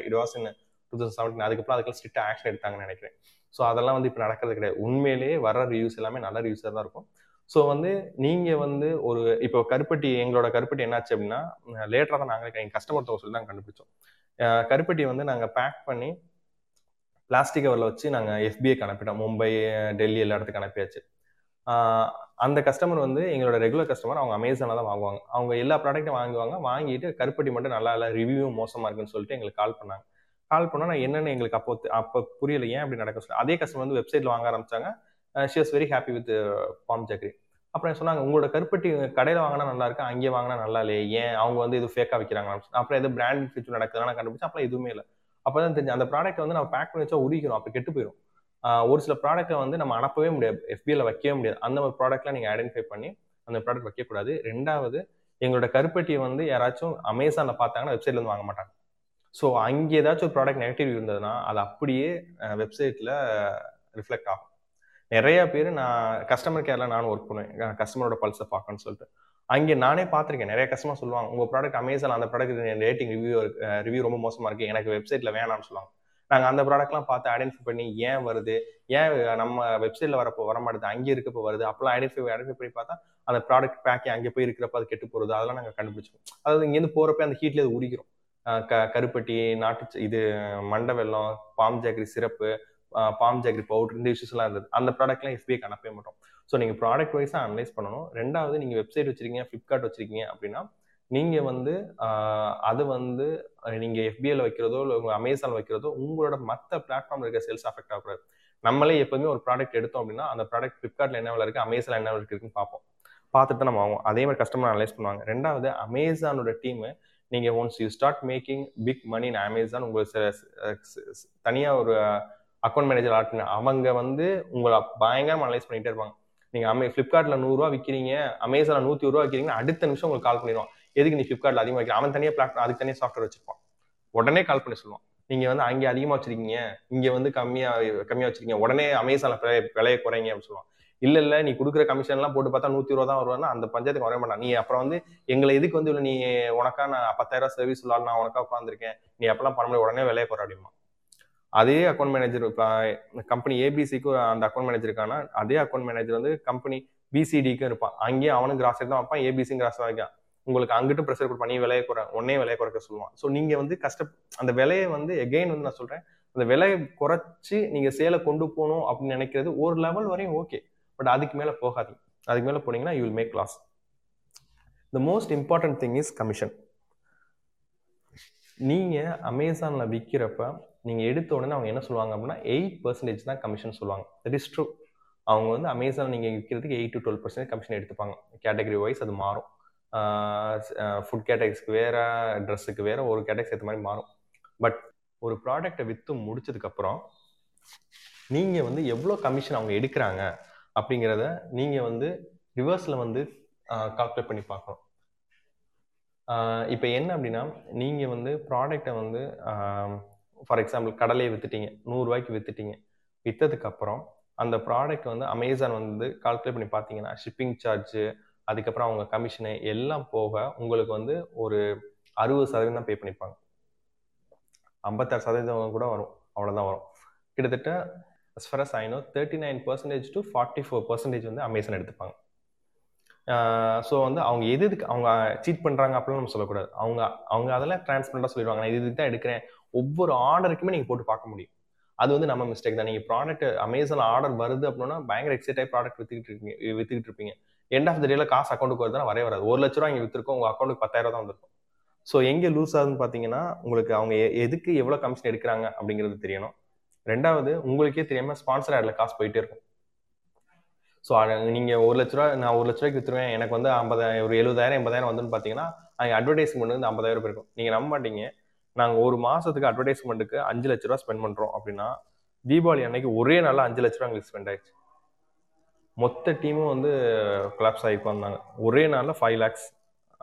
it was in two thousand seventeen அதுக்கப்புறம் அதுக்கெல்லாம் ஸ்ட்ரிக்ட் ஆக்ஷன் எடுத்தாங்கன்னு நினைக்கிறேன். ஸோ அதெல்லாம் வந்து இப்போ நடக்கிறது கிடையாது. உண்மையிலேயே வர ரிவ்யூஸ் எல்லாமே நல்ல ரிவ்யூஸாக தான் இருக்கும். ஸோ வந்து நீங்கள் வந்து ஒரு இப்போ கருப்பட்டி எங்களோட கருப்பட்டி என்னாச்சு அப்படின்னா லேட்டராக தான் நாங்கள் எங்கள் கஸ்டமர் சொல்லி தான் கண்டுபிடிச்சோம். கருப்பட்டி வந்து நாங்கள் பேக் பண்ணி பிளாஸ்டிக் கவரில் வச்சு நாங்கள் எஃபிஐக்கு அனுப்பிட்டோம். மும்பை டெல்லி எல்லா இடத்துக்கு அனுப்பியாச்சு அந்த கஸ்டமர் வந்து எங்களோட ரெகுலர் கஸ்டமர் அவங்க அமேசானில் தான் வாங்குவாங்க. அவங்க எல்லா ப்ராடக்ட்டும் வாங்குவாங்க. வாங்கிட்டு கருப்பட்டி மட்டும் நல்லா இல்லை ரிவ்யூ மோசமாக இருக்குன்னு சொல்லிட்டு எங்களுக்கு கால் பண்ணாங்க. கால் பண்ணால் நான் என்னென்னு எங்களுக்கு அப்போ அப்போ புரியல. ஏன் அப்படி நடக்க சொல்லி அதே கஸ்டமர் வந்து வெப்சைட்டில் வாங்க ஆரம்பிச்சாங்க. She was very happy with farm jaggery அப்புறம் சொன்னாங்க? உங்களோட கருப்பட்டி கடையில் வாங்கினா நல்லா இருக்கு? அங்கே வாங்கினா நல்லா இல்லையே. ஏன்? அவங்க வந்து இது ஃபேக்காக விற்கிறாங்க அப்புறம் எது பிராண்ட் ஃபியூச்சர் நடக்குதுன்னு கண்டுபிடிச்சு அப்புறம் எதுவுமே இல்லை. அப்போ தான் தெரிஞ்சு அந்த ப்ராடக்ட் வந்து நம்ம பேக் பண்ணி வச்சா உரிக்கணும் அப்போ கெட்டு போயிடும் ஒரு சில ப்ராடக்ட்டை வந்து நம்ம அனுப்பவே முடியாது. எஃபிஐல வைக்கவே முடியாது. அந்த மாதிரி ப்ராடக்ட்லாம் நீங்கள் ஐடென்டிஃபை பண்ணி அந்த ப்ராடக்ட் வைக்கக்கூடாது. ரெண்டாவது எங்களோட கருப்பட்டியை வந்து யாராச்சும் அமேசானில் பார்த்தாங்கன்னா வெப்சைட்லேருந்து வாங்க மாட்டாங்க. ஸோ அங்கே ஏதாச்சும் ஒரு ப்ராடக்ட் நெகட்டிவ் இருந்ததுன்னா அது அப்படியே வெப்சைட்டில் ரிஃப்ளெக்ட் ஆகும். நிறைய பேர் நான் கஸ்டமர் கேரில் நானும் ஒர்க் பண்ணுவேன். கஸ்டமரோட பல்ஸை பார்க்கணும்னு சொல்லிட்டு. அங்கே நானே பார்த்துருக்கேன். நிறைய கஸ்டமர் சொல்லுவாங்க உங்கள் ப்ராடக்ட் அமேசான் அந்த ப்ராடக்ட் ரேட்டிங் ரிவ்யூ ரிவ்யூ ரொம்ப மோசமாக இருக்குது எனக்கு வெப்சைட்டில் வேணாம்னு சொல்லுவாங்க. நாங்கள் அந்த ப்ராடக்ட்லாம் பார்த்து ஐடென்டிஃபை பண்ணி ஏன் வருது? ஏன் நம்ம வெப்சைட்டில் வரப்போ வர மாட்டேது? அங்கே இருக்கப்போ வருது? அப்போலாம் ஐடென்டிஃபை ஐடென்டிஃபை பண்ணி பார்த்தா அந்த ப்ராடக்ட் பேக்கே அங்கே போய் இருக்கிறப்ப அது கெட்டு போகிறது அதெல்லாம் நாங்கள் கண்டுபிடிச்சோம் அதாவது இங்கேருந்து போகிறப்ப அந்த ஹீட்லேயே அது உரிக்கிறோம். க கருப்பட்டி நாட்டு இது மண்டை வெல்லம் பாம் ஜாகரி சிறப்பு பாம் ஜாகரி பவுடர் இந்த இஷ்யூஸ்லாம் இருந்தது. அந்த ப்ராடக்ட்லாம் எஃபிஐக்கு அனுப்பவே மாட்டோம். ஸோ நீங்கள் ப்ராடக்ட் வைஸாக அனலைஸ் பண்ணணும். ரெண்டாவது நீங்கள் வெப்சைட் வச்சிருக்கீங்க ஃப்ளிப்கார்ட் வச்சுருக்கீங்க அப்படின்னா நீங்கள் வந்து அது வந்து நீங்கள் எஃபிஎல் வைக்கிறதோ இல்லை உங்கள் அமேசான் வைக்கிறதோ உங்களோட மற்ற பிளாட்ஃபார்மில் இருக்க சேல்ஸ் அஃபெக்ட் ஆகக்கூடாது. நம்மளே எப்போதுமே ஒரு ப்ராடக்ட் எடுத்தோம் அப்படின்னா அந்த ப்ராடக்ட் ஃப்ளிப்கார்ட்ல என்ன விலை இருக்குது அமேசான் என்ன விலை இருக்குன்னு பார்ப்போம். பார்த்துட்டு தான் நம்ம ஆகும் அதே மாதிரி கஸ்டமர் அனலைஸ் பண்ணுவாங்க. ரெண்டாவது அமேசானோட டீமு நீங்கள் once you start making big money in Amazon உங்களுக்கு தனியாக ஒரு அக்கௌண்ட் மேனேஜர் ஆட்டின அவங்க வந்து உங்களை பயங்கரமாக அனலைஸ் பண்ணிகிட்டே இருப்பாங்க. நீங்கள் அமே ஃப்ளிப்கார்ட்டில் நூறுரூவா விற்கிறீங்க அமேசானில் நூற்றி ஒரு ரூபா விற்கிறீங்கன்னா அடுத்த நிமிஷம் உங்களுக்கு கால் பண்ணிடுவான். எதுக்கு நீ ஃப்ளிப்கார்ட்டில் அதிகமாக வைக்கிற? அவன் தனியாக பிளாட்ஃபார்ம் அதுக்கு தனியாக சாஃப்ட்வேர் வச்சிருப்பான். உடனே கால் பண்ணி சொல்லுவான். நீங்கள் வந்து அங்கே அதிகமாக வச்சிருக்கீங்க இங்கே வந்து கம்மியாக கம்மியாக வச்சிருக்கீங்க உடனே அமேசானில் விலையை குறைங்க அப்படின்னு சொல்லுவான். இல்ல இல்ல நீ கொடுக்குற கமிஷன்லாம் போட்டு பார்த்தா நூத்தி ரூபா தான் வருவானா அந்த பஞ்சாயத்துக்கு வர மாட்டான். நீ அப்புறம் வந்து எங்களை எதுக்கு வந்து இல்லை நீ உனக்கா நான் பத்தாயிரம் சர்வீஸ் இல்லாத நான் உனக்கா உட்காந்துருக்கேன் நீ அப்பெல்லாம் பண்ண முடியாது உடனே விலையை குறை அப்படிமா அதே அக்கௌண்ட் மேனேஜர் இப்போ கம்பெனி ஏபிசிக்கு அந்த அக்கௌண்ட் மேனேஜர் அதே அக்கௌண்ட் மேனேஜர் வந்து கம்பெனி பிசிடிக்கும் இருப்பான். அங்கேயும் அவனும் கிராஸ் தான் வைப்பான் ஏபிசியும் கிராஸ் தான் வைக்கான் உங்களுக்கு அங்கிட்டும் ப்ரெஷர் கொடுப்பான் நீ விலையை குறை உடனே விலையை குறைக்க சொல்லுவான். ஸோ நீங்கள் வந்து கஷ்ட அந்த விலையை வந்து எகைன் வந்து நான் சொல்கிறேன் அந்த விலையை குறைச்சி நீங்கள் சேலை கொண்டு போகணும் அப்படின்னு நினைக்கிறது ஒரு லெவல் வரையும் ஓகே பட் அதுக்கு மேலே போகாதீங்க. அதுக்கு மேலே போனீங்கன்னா you will make loss the most important thing is commission நீங்கள் அமேசானில் விற்கிறப்ப நீங்கள் எடுத்த உடனே அவங்க என்ன சொல்லுவாங்க அப்படின்னா எயிட் பர்சன்டேஜ் தான் கமிஷன் சொல்லுவாங்க. தட் இஸ் ட்ரூ அவங்க வந்து அமேசான் நீங்கள் விற்கிறதுக்கு eight to twelve percentage commission எடுத்துப்பாங்க. கேட்டகரி வைஸ் அது மாறும். ஃபுட் கேட்டகரிஸ்க்கு வேறு ட்ரெஸ்ஸுக்கு வேறு ஒரு கேட்டகரி ஏற்ற மாதிரி மாறும். பட் ஒரு ப்ராடக்ட்டை விற்று முடிச்சதுக்கப்புறம் நீங்கள் வந்து எவ்வளோ கமிஷன் அவங்க எடுக்கிறாங்க அப்படிங்கிறத நீங்கள் வந்து ரிவர்ஸில் வந்து கால்குலேட் பண்ணி பார்க்கணும். இப்போ என்ன அப்படின்னா நீங்கள் வந்து ப்ராடக்டை வந்து ஃபார் எக்ஸாம்பிள் கடலையை வித்துட்டீங்க நூறுரூவாய்க்கு வித்துட்டீங்க. விற்றதுக்கப்புறம் அந்த ப்ராடக்ட் வந்து அமேசான் வந்து கால்குலேட் பண்ணி பார்த்தீங்கன்னா ஷிப்பிங் சார்ஜு அதுக்கப்புறம் அவங்க கமிஷனு எல்லாம் போக உங்களுக்கு வந்து ஒரு அறுபது சதவீதம் தான் பே பண்ணிப்பாங்க. ஐம்பத்தாறு சதவீதம் கூட வரும் அவ்வளோதான் வரும். கிட்டத்தட்ட as far as far thirty nine percentage to forty four percentage வந்து அமேசான் எடுத்துப்பாங்க. ஸோ வந்து அவங்க எது எதுக்கு அவங்க சீட் பண்ணுறாங்க அப்படின்னு நம்ம சொல்லக்கூடாது. அவங்க அவங்க அதெல்லாம் டிரான்ஸ்பரண்டாக சொல்லிடுவாங்க. நான் இது இதுக்கு தான் எடுக்கிறேன் ஒவ்வொரு ஆர்டருக்குமே நீங்கள் போட்டு பார்க்க முடியும். அது வந்து நம்ம மிஸ்டேக் தான். நீங்கள் ப்ராடக்ட் அமேசான் ஆர்டர் வருது அப்படின்னா பயங்கர எக்ஸைட் ஆகி ப்ராடக்ட் வித்துக்கிட்டு இருக்கீங்க வித்துக்கிட்டு இருப்பீங்க. எண்ட் ஆஃப் த டேல காசு அக்கௌண்ட்டுக்கு வருதுன்னா வரவே வராது. ஒரு லட்ச ரூபா இங்கே வித்துருக்கோம் உங்கள் அக்கௌண்ட்டுக்கு பத்தாயிரம் தான் வந்திருக்கும். ஸோ எங்கே லூஸ் ஆகுதுன்னு பார்த்தீங்கன்னா உங்களுக்கு அவங்க எ- எதுக்கு எவ்வளோ கமிஷன் எடுக்கிறாங்க அப்படிங்கிறது தெரியணும். ரெண்டாவது உங்களுக்கே தெரியாமல் ஸ்பான்சர் ஆடில் காசு போயிட்டே இருக்கும். ஸோ நீங்கள் ஒரு லட்ச ரூபா நான் ஒரு லட்ச ரூபாய்க்கு வித்துருவேன் எனக்கு வந்து ஐம்பதாயிரம் ஒரு எழுபதாயிரம் எண்பதாயிரம் வந்துன்னு பார்த்தீங்கன்னா அங்கே அட்வர்டைஸ்மெண்ட் வந்து ஐம்பதாயிரம் ரூபாய் இருக்கும். நீங்கள் நம்ப மாட்டீங்க. நாங்கள் ஒரு மாதத்துக்கு அட்வர்டைஸ்மெண்ட்டுக்கு அஞ்சு லட்ச ரூபா ஸ்பெண்ட் பண்ணுறோம் அப்படின்னா தீபாவளி அன்னைக்கு ஒரே நாளில் அஞ்சு லட்ச ரூபா எங்களுக்கு ஸ்பெண்ட் ஆயிடுச்சு. மொத்த டீமும் வந்து கொலாப்ஸ் ஆகி வந்தாங்க. ஒரே நாளில் ஃபைவ் லேக்ஸ்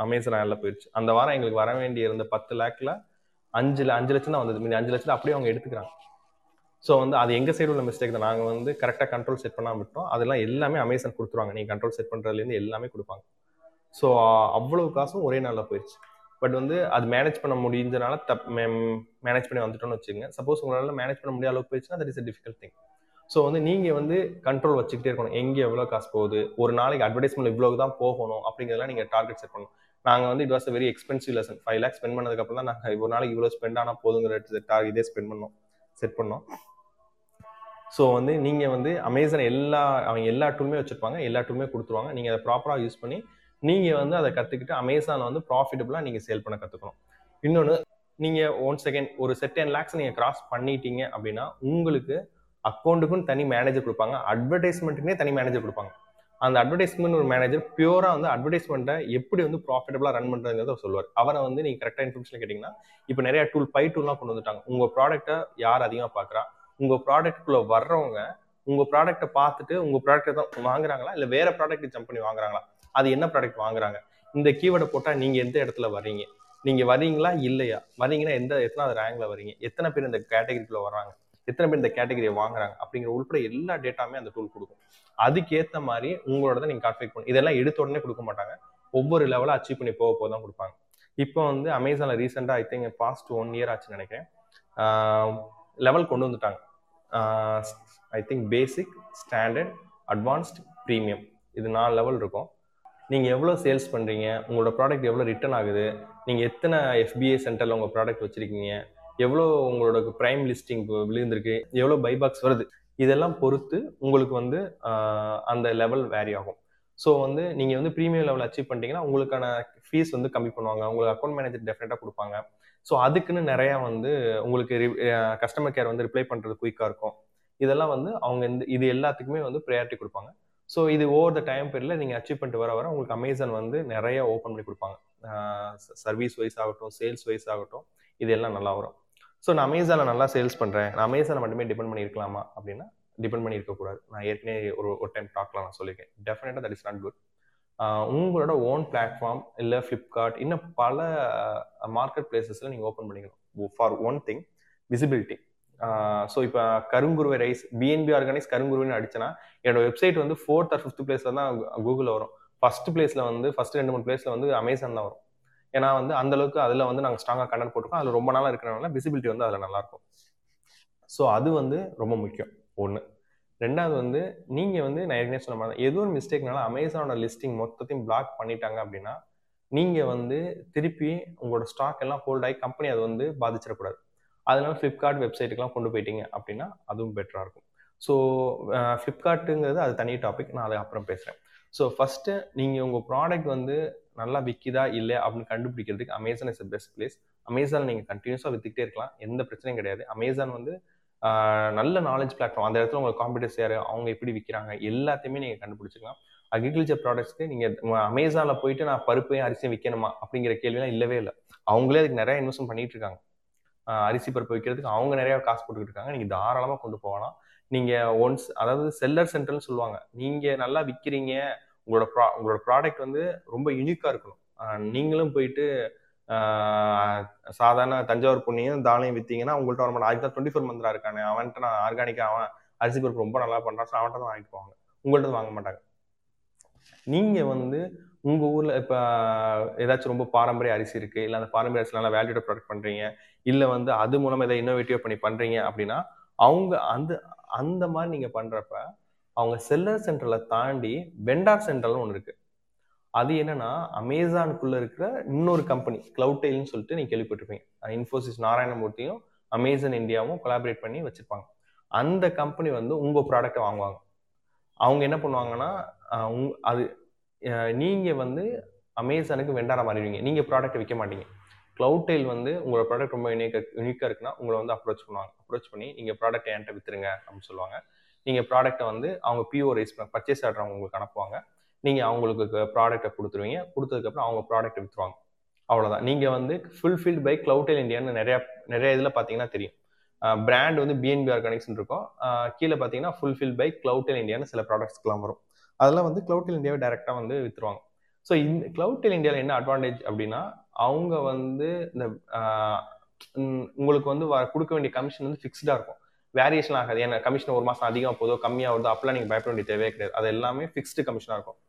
அமேசான் ஆடில் போயிடுச்சு அந்த வாரம் எங்களுக்கு வர வேண்டிய இருந்த பத்து லேக்கில் அஞ்சு அஞ்சு லட்சம் தான் வந்தது. மீதி அஞ்சு லட்சத்தில் அப்படியே அவங்க எடுத்துக்கிறாங்க. ஸோ வந்து அது எங்கள் சைடு உள்ள மிஸ்டேக் தான். நாங்கள் வந்து கரெக்டாக கண்ட்ரோல் செட் பண்ணாமல் விட்டோம். அதெல்லாம் எல்லாமே அமேசான் கொடுத்துருவாங்க. நீங்கள் கண்ட்ரோல் செட் பண்ணுறதுலேருந்து எல்லாமே கொடுப்பாங்க. ஸோ அவ்வளவு காசும் ஒரே நாளில் போயிடுச்சு பட் வந்து அது மேனேஜ் பண்ண முடிஞ்சனால தப் மேனேஜ் பண்ணி வந்துட்டோம்னு வச்சுக்கோங்க. சப்போஸ் உங்களால் மேனேஜ் பண்ண முடியாத அளவுக்கு போயிடுச்சுன்னா that is a difficult thing so வந்து நீங்கள் வந்து கண்ட்ரோல் வச்சுக்கிட்டே இருக்கணும். எங்கே எவ்வளோ காசு போகுது? ஒரு நாளைக்கு அட்வர்டைஸ்மெண்ட் இவ்வளோ தான் போகணும் அப்படிங்கிறதெல்லாம் நீங்கள் டார்கெட் செட் பண்ணணும். நாங்கள் வந்து it was very expensive lesson five lakhs spend பண்ணதுக்கப்புறம் தான் நாங்கள் ஒரு நாளைக்கு இவ்வளோ ஸ்பெண்ட் ஆனால் போதுங்கிற டார்கெட் இதே ஸ்பெண்ட் பண்ணோம். செட் பண்ணோம். ஸோ வந்து நீங்கள் வந்து அமேசான் எல்லா அவங்க எல்லா டூலுமே வச்சுருப்பாங்க. எல்லா டூலுமே கொடுத்துருவாங்க. நீங்கள் அதை ப்ராப்பராக யூஸ் பண்ணி நீங்கள் வந்து அதை கற்றுக்கிட்டு அமேசானில் வந்து ப்ராஃபிட்டபுளாக நீங்கள் சேல் பண்ண கற்றுக்கணும் இன்னொன்று நீங்கள் ஒன் செகண்ட் ஒரு செட் டென் லேக்ஸ் நீங்கள் கிராஸ் பண்ணிட்டீங்க அப்படின்னா உங்களுக்கு அக்கௌண்ட்டுக்கும் தனி மேனேஜர் கொடுப்பாங்க. அட்வர்டைஸ்மெண்ட்டுக்குனே தனி மேனேஜர் கொடுப்பாங்க. அந்த அட்வர்டைஸ்மெண்ட் ஒரு மேனேஜர் பியூராக வந்து அட்வர்டைஸ்மெண்ட்டை எப்படி வந்து ப்ராஃபிட்டபுளாக ரன் பண்ணுறதுங்கிறத சொல்லுவார். அவரை வந்து நீங்கள் கரெக்டாக இன்ஃபர்மேஷன் கேட்டிங்கன்னா இப்போ நிறைய டூல் பை டூல்லாம் கொண்டு வந்துட்டாங்க. உங்கள் ப்ராடக்ட்டை யார் அதிகமாக பார்க்குறா உங்கள் ப்ராடக்ட்குள்ளே வர்றவங்க உங்கள் ப்ராடக்ட்டை பார்த்துட்டு உங்கள் ப்ராடக்ட்டை தான் வாங்குறாங்களா? இல்லை வேற ப்ராடக்ட் ஜம்ப் பண்ணி வாங்குறாங்களா? அது என்ன ப்ராடக்ட் வாங்குறாங்க? இந்த கீவேர்டை போட்டால் நீங்கள் எந்த இடத்துல வர்றீங்க? நீங்கள் வரீங்களா இல்லையா? வரீங்கன்னா எந்த எத்தனாவது ரேங்கில் வரீங்க எத்தனை பேர் இந்த கேட்டகரிக்குள்ளே வர்றாங்க? எத்தனை பேர் இந்த கேட்டகரியை வாங்குறாங்க? அப்படிங்கிற உள்பட எல்லா டேட்டாமே அந்த டூல் கொடுக்கும். அதுக்கேற்ற மாதிரி உங்களோட தான் நீங்கள் கால்குலேட் பண்ணணும் இதெல்லாம் எடுத்த உடனே கொடுக்க மாட்டாங்க. ஒவ்வொரு லெவலாக அச்சீவ் பண்ணி போக போக தான் கொடுப்பாங்க. இப்போ வந்து அமேசானில் ரீசெண்டாக I think past one year ஆச்சுன்னு நினைக்கிறேன். லெவல் கொண்டு வந்துட்டாங்க. I think basic standard advanced premium இது நாலு லெவல் இருக்கும். நீங்கள் எவ்வளோ சேல்ஸ் பண்ணுறீங்க உங்களோட ப்ராடக்ட் எவ்வளோ ரிட்டர்ன் ஆகுது? நீங்கள் எத்தனை எஃபிஐ சென்டரில் உங்கள் ப்ராடக்ட் வச்சுருக்கீங்க? எவ்வளோ உங்களோட ப்ரைம் லிஸ்டிங் விழுந்திருக்கு? எவ்வளோ பைபாக்ஸ் வருது? இதெல்லாம் பொறுத்து உங்களுக்கு வந்து அந்த லெவல் வேரி ஆகும். ஸோ வந்து நீங்கள் வந்து ப்ரீமியம் லெவல் அச்சீவ் பண்ணிட்டீங்கன்னா உங்களுக்கான ஃபீஸ் வந்து கம்மி பண்ணுவாங்க. உங்களுக்கு அக்கௌண்ட் மேனேஜர் டெஃபினட்டாக கொடுப்பாங்க. ஸோ அதுக்குன்னு நிறையா வந்து உங்களுக்கு கஸ்டமர் கேர் வந்து ரிப்ளை பண்ணுறது குயிக்காக இருக்கும். இதெல்லாம் வந்து அவங்க இந்த இது எல்லாத்துக்குமே வந்து ப்ரையாரிட்டி கொடுப்பாங்க. ஸோ இது ஓவர் த டைம் பீரியடில் நீங்கள் அச்சீவ் பண்ணிட்டு வர வர உங்களுக்கு அமேசான் வந்து நிறைய ஓப்பன் பண்ணி கொடுப்பாங்க. சர்வீஸ் வைஸ் ஆகட்டும் சேல்ஸ் வைஸ் ஆகட்டும் இது எல்லாம் நல்லா வரும். ஸோ நான் அமேசானில் நல்லா சேல்ஸ் பண்ணுறேன் நான் அமேசானை மட்டுமே டிபெண்ட் பண்ணியிருக்கலாமா அப்படின்னா டிபெண்ட் பண்ணி இருக்கக்கூடாது நான் ஏற்கனவே ஒரு ஒரு டைம் டாக்லாம் நான் சொல்லியிருக்கேன். டெஃபினட்டாக தட் இஸ் நாட் குட் உங்களோட ஓன் பிளாட்ஃபார்ம் இல்லை ஃப்ளிப்கார்ட் இன்னும் பல மார்க்கெட் பிளேசஸில் நீங்கள் ஓப்பன் பண்ணிக்கணும் for one thing visibility so இப்போ கருங்குருவை ரைஸ் பிஎன்பி ஆர்கானிக்ஸ் கருங்குருவின்னு அடிச்சேன்னா என்னோட வெப்சைட் வந்து ஃபோர்த் ஆர் ஃபிஃப்த் பிளேஸில் தான் கூகுளில் வரும். ஃபர்ஸ்ட் பிளேஸில் வந்து ஃபர்ஸ்ட் ரெண்டு மூணு பிளேஸில் வந்து அமேசான் தான் வரும். ஏன்னா வந்து அந்தளவுக்கு அதில் வந்து நாங்கள் ஸ்ட்ராங்காக கண்டென்ட் போட்டிருக்கோம். அதில் ரொம்ப நாளாக இருக்கிறனால விசிபிலிட்டி வந்து அதில் நல்லாயிருக்கும் ஸோ அது வந்து ரொம்ப முக்கியம். ஒன்று ரெண்டாவது வந்து நீங்கள் வந்து நான் ஏற்கனவே சொன்ன மாதிரி ஏதோ ஒரு மிஸ்டேக்னால அமேசானோட லிஸ்டிங் மொத்தத்தையும் பிளாக் பண்ணிட்டாங்க அப்படின்னா நீங்கள் வந்து திருப்பி உங்களோட ஸ்டாக் எல்லாம் ஹோல்ட் ஆகி கம்பெனி அது வந்து பாதிச்சிடக்கூடாது. அதனால ஃப்ளிப்கார்ட் வெப்சைட்டுக்கெலாம் கொண்டு போயிட்டீங்க அப்படின்னா அதுவும் பெட்டராக இருக்கும். ஸோ ஃப்ளிப்கார்ட்டுங்கிறது அது தனி டாபிக் நான் அதை அப்புறம் பேசுகிறேன் ஸோ ஃபஸ்ட்டு நீங்கள் உங்கள் ப்ராடக்ட் வந்து நல்லா விற்கிதா இல்லை அப்படின்னு கண்டுபிடிக்கிறதுக்கு Amazon is best place Amazon நீங்கள் கண்டினியூஸாக வித்துக்கிட்டே இருக்கலாம். எந்த பிரச்சனையும் கிடையாது. அமேசான் வந்து நல்ல நாலேஜ் பிளாட்ஃபார்ம் அந்த இடத்துல உங்களுக்கு காம்படிட்டர்ஸ் யார்? அவங்க எப்படி விற்கிறாங்க எல்லாத்தையுமே நீங்கள் கண்டுபிடிச்சிக்கலாம். அக்ரிகல்ச்சர் ப்ராடக்ட்ஸ்க்கு நீங்கள் அமேசானில் போயிட்டு நான் பருப்பையும் அரிசியும் விற்கணுமா அப்படிங்கிற கேள்விலாம் இல்லவே இல்லை. அவங்களே அதுக்கு நிறைய இன்வெஸ்ட்மெண்ட் பண்ணிட்டு இருக்காங்க. அரிசி பருப்பு வைக்கிறதுக்கு அவங்க நிறைய காசு போட்டுக்கிட்டு இருக்காங்க. நீங்கள் தாராளமாக கொண்டு போகலாம். நீங்கள் ஒன்ஸ் அதாவது செல்லர் சென்டர்னு சொல்லுவாங்க. நீங்கள் நல்லா விற்கிறீங்க உங்களோட ப்ரா உங்களோட ப்ராடக்ட் வந்து ரொம்ப யூனிக்காக இருக்கணும். நீங்களும் போயிட்டு சாதாரண தஞ்சாவூர் பொண்ணையும் தானியம் விற்றீங்கன்னா உங்கள்கிட்ட வர மாட்டேன். அதுக்கு தான் டுவெண்ட்டி ஃபோர் மந்த்ரா இருக்கானே. அவன்கிட்ட நான் ஆர்கானிக்காக அவன் அரிசி பருப்பு ரொம்ப நல்லா பண்ணுறான் ஸோ அவன்கிட்ட தான் வாங்கிட்டு போவாங்க. உங்கள்கிட்ட வாங்க மாட்டாங்க. நீங்கள் வந்து உங்கள் ஊரில் இப்போ ஏதாச்சும் ரொம்ப பாரம்பரிய அரிசி இருக்குது இல்லை அந்த பாரம்பரிய அரிசி நல்லா வேல்யூட ப்ராடக்ட் பண்ணுறீங்க இல்லை வந்து அது மூலமாக எதாவது இன்னோவேட்டிவ் பண்ணி பண்ணுறீங்க அப்படின்னா அவங்க அந்த அந்த மாதிரி நீங்கள் பண்ணுறப்ப அவங்க செல்லர் சென்டரில் தாண்டி வெண்டார் சென்டர்னு ஒன்று இருக்குது அது என்னன்னா அமேசானுக்குள்ள இருக்கிற இன்னொரு கம்பெனி கிளவுடெயில்னு சொல்லிட்டு நீங்க கேள்விப்பட்டிருப்பீங்க. இன்ஃபோசிஸ் நாராயணமூர்த்தியும் அமேசான் இந்தியாவும் கொலாபரேட் பண்ணி வச்சிருப்பாங்க. அந்த கம்பெனி வந்து உங்க ப்ராடக்ட்டை வாங்குவாங்க. அவங்க என்ன பண்ணுவாங்கன்னா அது நீங்கள் வந்து அமேசானுக்கு வெண்டாரம் மாறிடுவீங்க. நீங்கள் ப்ராடக்ட் விற்க மாட்டீங்க. கிளவுடெயில் வந்து உங்களோட ப்ராடக்ட் ரொம்ப யூனிக்காக யூனிக்காக இருக்குன்னா உங்களை வந்து அப்ரோச் பண்ணுவாங்க. அப்ரோச் பண்ணி நீங்கள் ப்ராடக்ட் என்கிட்ட விற்றுருங்க அப்படின்னு சொல்லுவாங்க. நீங்கள் ப்ராடக்ட்டை வந்து அவங்க பிஓ ரைஸ் பண்ண பர்ச்சேஸ் ஆடுறவங்க உங்களுக்கு அனுப்புவாங்க. நீங்கள் அவங்களுக்கு ப்ராடக்ட்டை கொடுத்துருவீங்க. கொடுத்ததுக்கப்புறம் அவங்க ப்ராடக்ட் விற்றுவாங்க அவ்வளோதான் நீங்கள் வந்து ஃபுல்ஃபில்ட் பை க்ளவுடெல் இந்தியான்னு நிறையா நிறைய இதில் பார்த்தீங்கன்னா தெரியும். பிராண்ட் வந்து பிஎன்பி ஆர்கானிக்ஸ் இருக்கும். கீழே பார்த்தீங்கன்னா ஃபுல்ஃபில் பை கிளவுடெல் இண்டியான்னு சில ப்ராடக்ட்ஸ்க்குலாம் வரும். அதெல்லாம் வந்து கிளவுடெல் இந்தியாவை டைரெக்டாக வந்து வித்துருவாங்க. ஸோ இந்த கிளவுடெல் இந்தியாவில் என்ன அட்வான்டேஜ் அப்படின்னா அவங்க வந்து இந்த உங்களுக்கு வந்து கொடுக்க வேண்டிய கமிஷன் வந்து ஃபிக்ஸ்டாக இருக்கும். வேரியேஷன் ஆகாது. ஏன்னா கமிஷன் ஒரு மாதம் அதிகமாக போதோ கம்மியாக வருதோ அப்பெல்லாம் நீங்கள் பயப்பட வேண்டிய தேவையே கிடையாது. அது எல்லாமே ஃபிக்ஸ்டு கமிஷனாக இருக்கும்.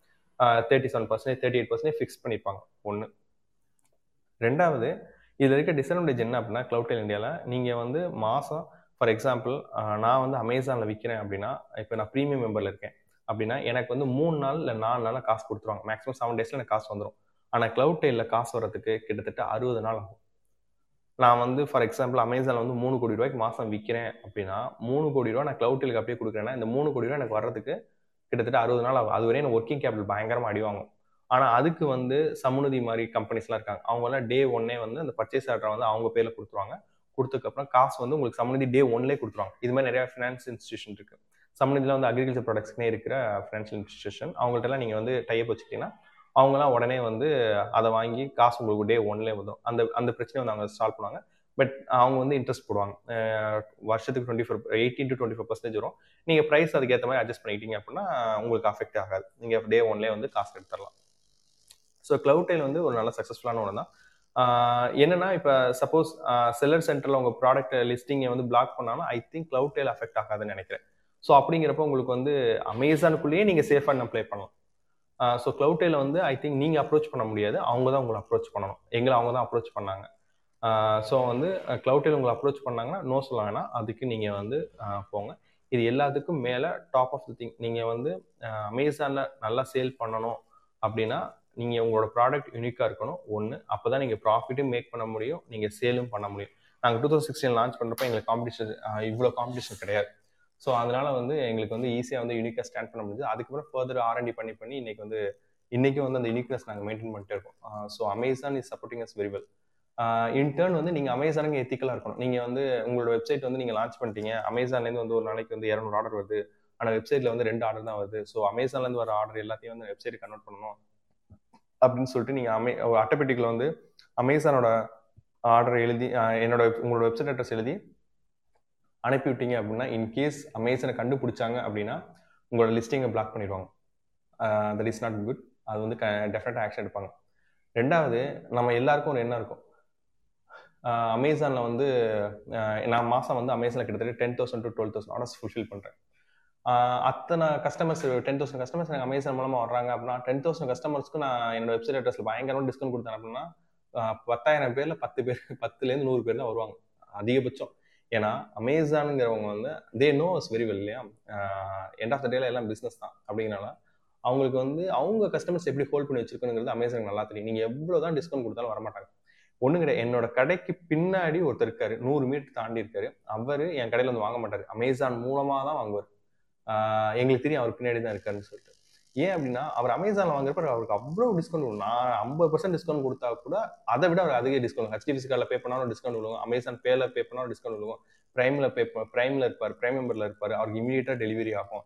Thirty seven percentage thirty eight percentage fix பண்ணியிருப்பாங்க ஒன்று ரெண்டாவது இதில் இருக்க டிஸ்அட்வான்டேஜ் என்ன அப்படின்னா கிளவுடெல் இந்தியாவில் நீங்கள் வந்து மாதம் ஃபார் எக்ஸாம்பிள் நான் வந்து அமேசானில் விற்கிறேன் அப்படின்னா இப்போ நான் ப்ரீமியம் மெம்பரில் இருக்கேன். அப்படின்னா எனக்கு வந்து மூணு நாள் இல்லை நாலு நாளில் காசு கொடுத்துருவாங்க. மேக்ஸிமம் செவன் டேஸில் எனக்கு காசு வந்துடும் ஆனால் க்ளவுட் டெயிலில் காசு வர்றதுக்கு கிட்டத்தட்ட அறுபது நாள் ஆகும். நான் வந்து ஃபார் எக்ஸாம்பிள் அமேசானில் வந்து மூணு கோடி ரூபாய்க்கு மாதம் விற்கிறேன் அப்படின்னா மூணு கோடி ரூபா நான் க்ளவுட் டெயிலுக்கு அப்படியே கொடுக்குறேன்னா இந்த மூணு கோடி ரூபா எனக்கு வர்றதுக்கு கிட்டத்தட்ட அறுபது நாள் ஆகும். அது வரையும் எனக்கு ஒர்க்கிங் கேபிட்டல் பயங்கரமாக அடிவாங்கும் ஆனால் அதுக்கு வந்து சமுனதி மாதிரி கம்பெனிஸ்லாம் இருக்காங்க. அவங்கெல்லாம் டே ஒன்னே வந்து அந்த பர்ச்சேஸ் ஆர்டரை வந்து அவங்க பேரில் கொடுத்துருவாங்க. கொடுத்ததுக்கப்புறம் காசு வந்து உங்களுக்கு சமுனதி டே ஒன்லேயே கொடுத்துருவாங்க. இது மாதிரி நிறையா ஃபினான்ஸ் இன்ஸ்டியூஷன் இருக்குது சம்மந்தத்தில் வந்து அக்ரிகல்ச்சர் ப்ராடக்ட்ஸ்னே இருக்கிற ஃபினான்ஷியல் இன்ஸ்டியூஷன் அவங்கள்ட்டலாம் நீங்கள் வந்து டைப் வச்சுக்கிட்டீங்கன்னா அவங்களாம் உடனே வந்து அதை வாங்கி காசு உங்களுக்கு டே ஒன்லேயே வரும் அந்த அந்த பிரச்சனையை வந்து அவங்க சால்வ் பண்ணுவாங்க. பட் அவங்க வந்து இன்ட்ரெஸ்ட் போடுவாங்க. வருஷத்துக்கு twenty four eighteen to twenty four percentage வரும். நீங்கள் ப்ரைஸ் அதுக்கேற்ற மாதிரி அட்ஜஸ்ட் பண்ணிக்கிட்டீங்க அப்படின்னா உங்களுக்கு அஃபெக்ட் ஆகாது. நீங்கள் டே ஒன்லேயே வந்து காசு எடுத்துடலாம் ஸோ க்ளவுடெயில் வந்து ஒரு நல்ல சக்ஸஸ்ஃபுல்லான ஒன்று தான் என்னன்னா இப்போ சப்போஸ் செல்லர் சென்டரில் உங்கள் ப்ராடக்ட் லிஸ்டிங்கை வந்து பிளாக் பண்ணாலும் ஐ திங்க் க்ளவுடெயில் அஃபெக்ட் ஆகாதுன்னு நினைக்கிறேன். ஸோ அப்படிங்கிறப்ப உங்களுக்கு வந்து அமேசானுக்குள்ளேயே நீங்கள் சேஃபாக அப்ளை பண்ணலாம். ஸோ க்ளவுடெயில் வந்து ஐ திங்க் நீங்கள் அப்ரோச் பண்ண முடியாது. அவங்க தான் உங்களை அப்ரோச் பண்ணணும். எங்களை அவங்க தான் அப்ரோச் பண்ணாங்க. ஸோ வந்து க்ளவுடெயில் உங்களை அப்ரோச் பண்ணாங்கன்னா நோ சொல்ல வேணாம். அதுக்கு நீங்கள் வந்து போங்க. இது எல்லாத்துக்கும் மேலே டாப் ஆஃப் த திங் நீங்கள் வந்து அமேசானில் நல்லா சேல் பண்ணணும் அப்படின்னா நீங்கள் உங்களோட ப்ராடக்ட் யூனிக்காக இருக்கணும். ஒன்று அப்போ தான் நீங்கள் ப்ராஃபிட்டும் மேக் பண்ண முடியும். நீங்கள் சேலும் பண்ண முடியும். நாங்கள் டூ தௌசண்ட் சிக்ஸ்டீன் லான்ச் பண்ணுறப்ப எங்களுக்கு காம்படிஷன் இவ்வளோ காம்படிஷன் கிடையாது. ஸோ அதனால வந்து எங்களுக்கு வந்து ஈஸியாக வந்து யூனிக்காக ஸ்டாண்ட் பண்ண முடிஞ்சு அதுக்கப்புறம் ஃபர்தர் ஆர்என்டி பண்ணி பண்ணி இன்னைக்கு வந்து இன்றைக்கும் வந்து அந்த யூனிக்னஸ் நாங்கள் மெயின்டைன் பண்ணிட்டே இருக்கோம். So Amazon is supporting us very well in turn வந்து நீங்கள் அமேசானுக்கு எத்திக்கலாக இருக்கணும். நீங்கள் வந்து உங்களோட வெப்சைட் வந்து நீங்கள் லான்ச் பண்ணிட்டீங்க. அமேசான்லேருந்து வந்து ஒரு நாளைக்கு வந்து இரநூறு ஆர்டர் வருது. ஆனால் வெப்சைட்டில் வந்து ரெண்டு ஆர்டர் தான் வருது. ஸோ அமேசான்லேருந்து வர ஆர்டர் எல்லாத்தையும் வந்து வெப்சைட் கன்வெர்ட் பண்ணணும் அப்படின்னு சொல்லிட்டு நீங்கள் அமே ஒரு வந்து அமேசானோட ஆர்டர் எழுதி என்னோட உங்களோட வெப்சைட் அட்ரஸ் எழுதி அனுப்பிவிட்டீங்க அப்படின்னா இன்கேஸ் அமேசனை கண்டுபிடிச்சாங்க அப்படின்னா உங்களோட லிஸ்டிங்கை பிளாக் பண்ணிடுவாங்க. தட் இஸ் நாட் குட் அது வந்து க டெஃபினட்டாக ஆக்ஷன் எடுப்பாங்க. ரெண்டாவது நம்ம எல்லாருக்கும் ஒரு எண்ணம் இருக்கும். அமேசானில் வந்து நான் மாதம் வந்து அமேசானில் கிட்டத்தட்ட ten thousand to twelve thousand orders fulfil பண்ணுறேன் அத்தனை கஸ்டமர்ஸ் டென் தௌசண்ட் கஸ்டமர்ஸ் எனக்கு அமேசான் மூலமாக வர்றாங்க அப்படின்னா டென் தௌசண்ட் கஸ்டமர்ஸ்க்கு நான் என்னோட வெப்சைட் அட்ரஸில் பயங்கரமாக டிஸ்கவுண்ட் கொடுத்தேன் அப்படின்னா பத்தாயிரம் பேரில் பத்து பேர் பத்துலேருந்து நூறு பேர் தான் வருவாங்க. அதிகபட்சம். ஏன்னா அமேசானுங்கிறவங்க வந்து they know us very well இல்லையா? எண்ட் ஆஃப் த டேல எல்லாம் பிஸ்னஸ் தான். அப்படிங்கிறனால அவங்களுக்கு வந்து அவங்க கஸ்டமர்ஸ் எப்படி ஹோல்ட் பண்ணி வச்சிருக்கணுங்கிறது அமேசானுக்கு நல்லா தெரியும். நீங்கள் எவ்வளோ தான் டிஸ்கவுண்ட் கொடுத்தாலும் வரமாட்டாங்க. ஒன்றும் கிடையாது. என்னோட கடைக்கு பின்னாடி ஒருத்தர் இருக்காரு. நூறு மீட்டர் தாண்டி இருக்காரு. அவர் என் கடையில் வந்து வாங்க மாட்டார். அமேசான் மூலமாக தான் வாங்குவார். எங்களுக்கு தெரியும் அவர் பின்னாடி தான் இருக்காருன்னு சொல்லிட்டு. ஏன் அப்படின்னா அவர் அமேசானில் வாங்குறப்ப அவருக்கு அவ்வளோ டிஸ்கவுண்ட் நான் ஐம்பது பர்சன்ட் டிஸ்கவுண்ட் கொடுத்தா கூட அதை விட அவர் அதிக டிஸ்கவுண்ட் ஹெச்டிபிசி கார்டில் பே பண்ணாலும் டிஸ்கவுண்ட் விழுவும் அமேசான் பேல பே பண்ணாலும் டிஸ்கவுண்ட் விழுவோம் ப்ரைமில் பே ப்ரைமில் இருப்பார் ப்ரைம் மெம்பரில் இருப்பார். அவருக்கு இமீடியட்டாக டெலிவரி ஆகும்.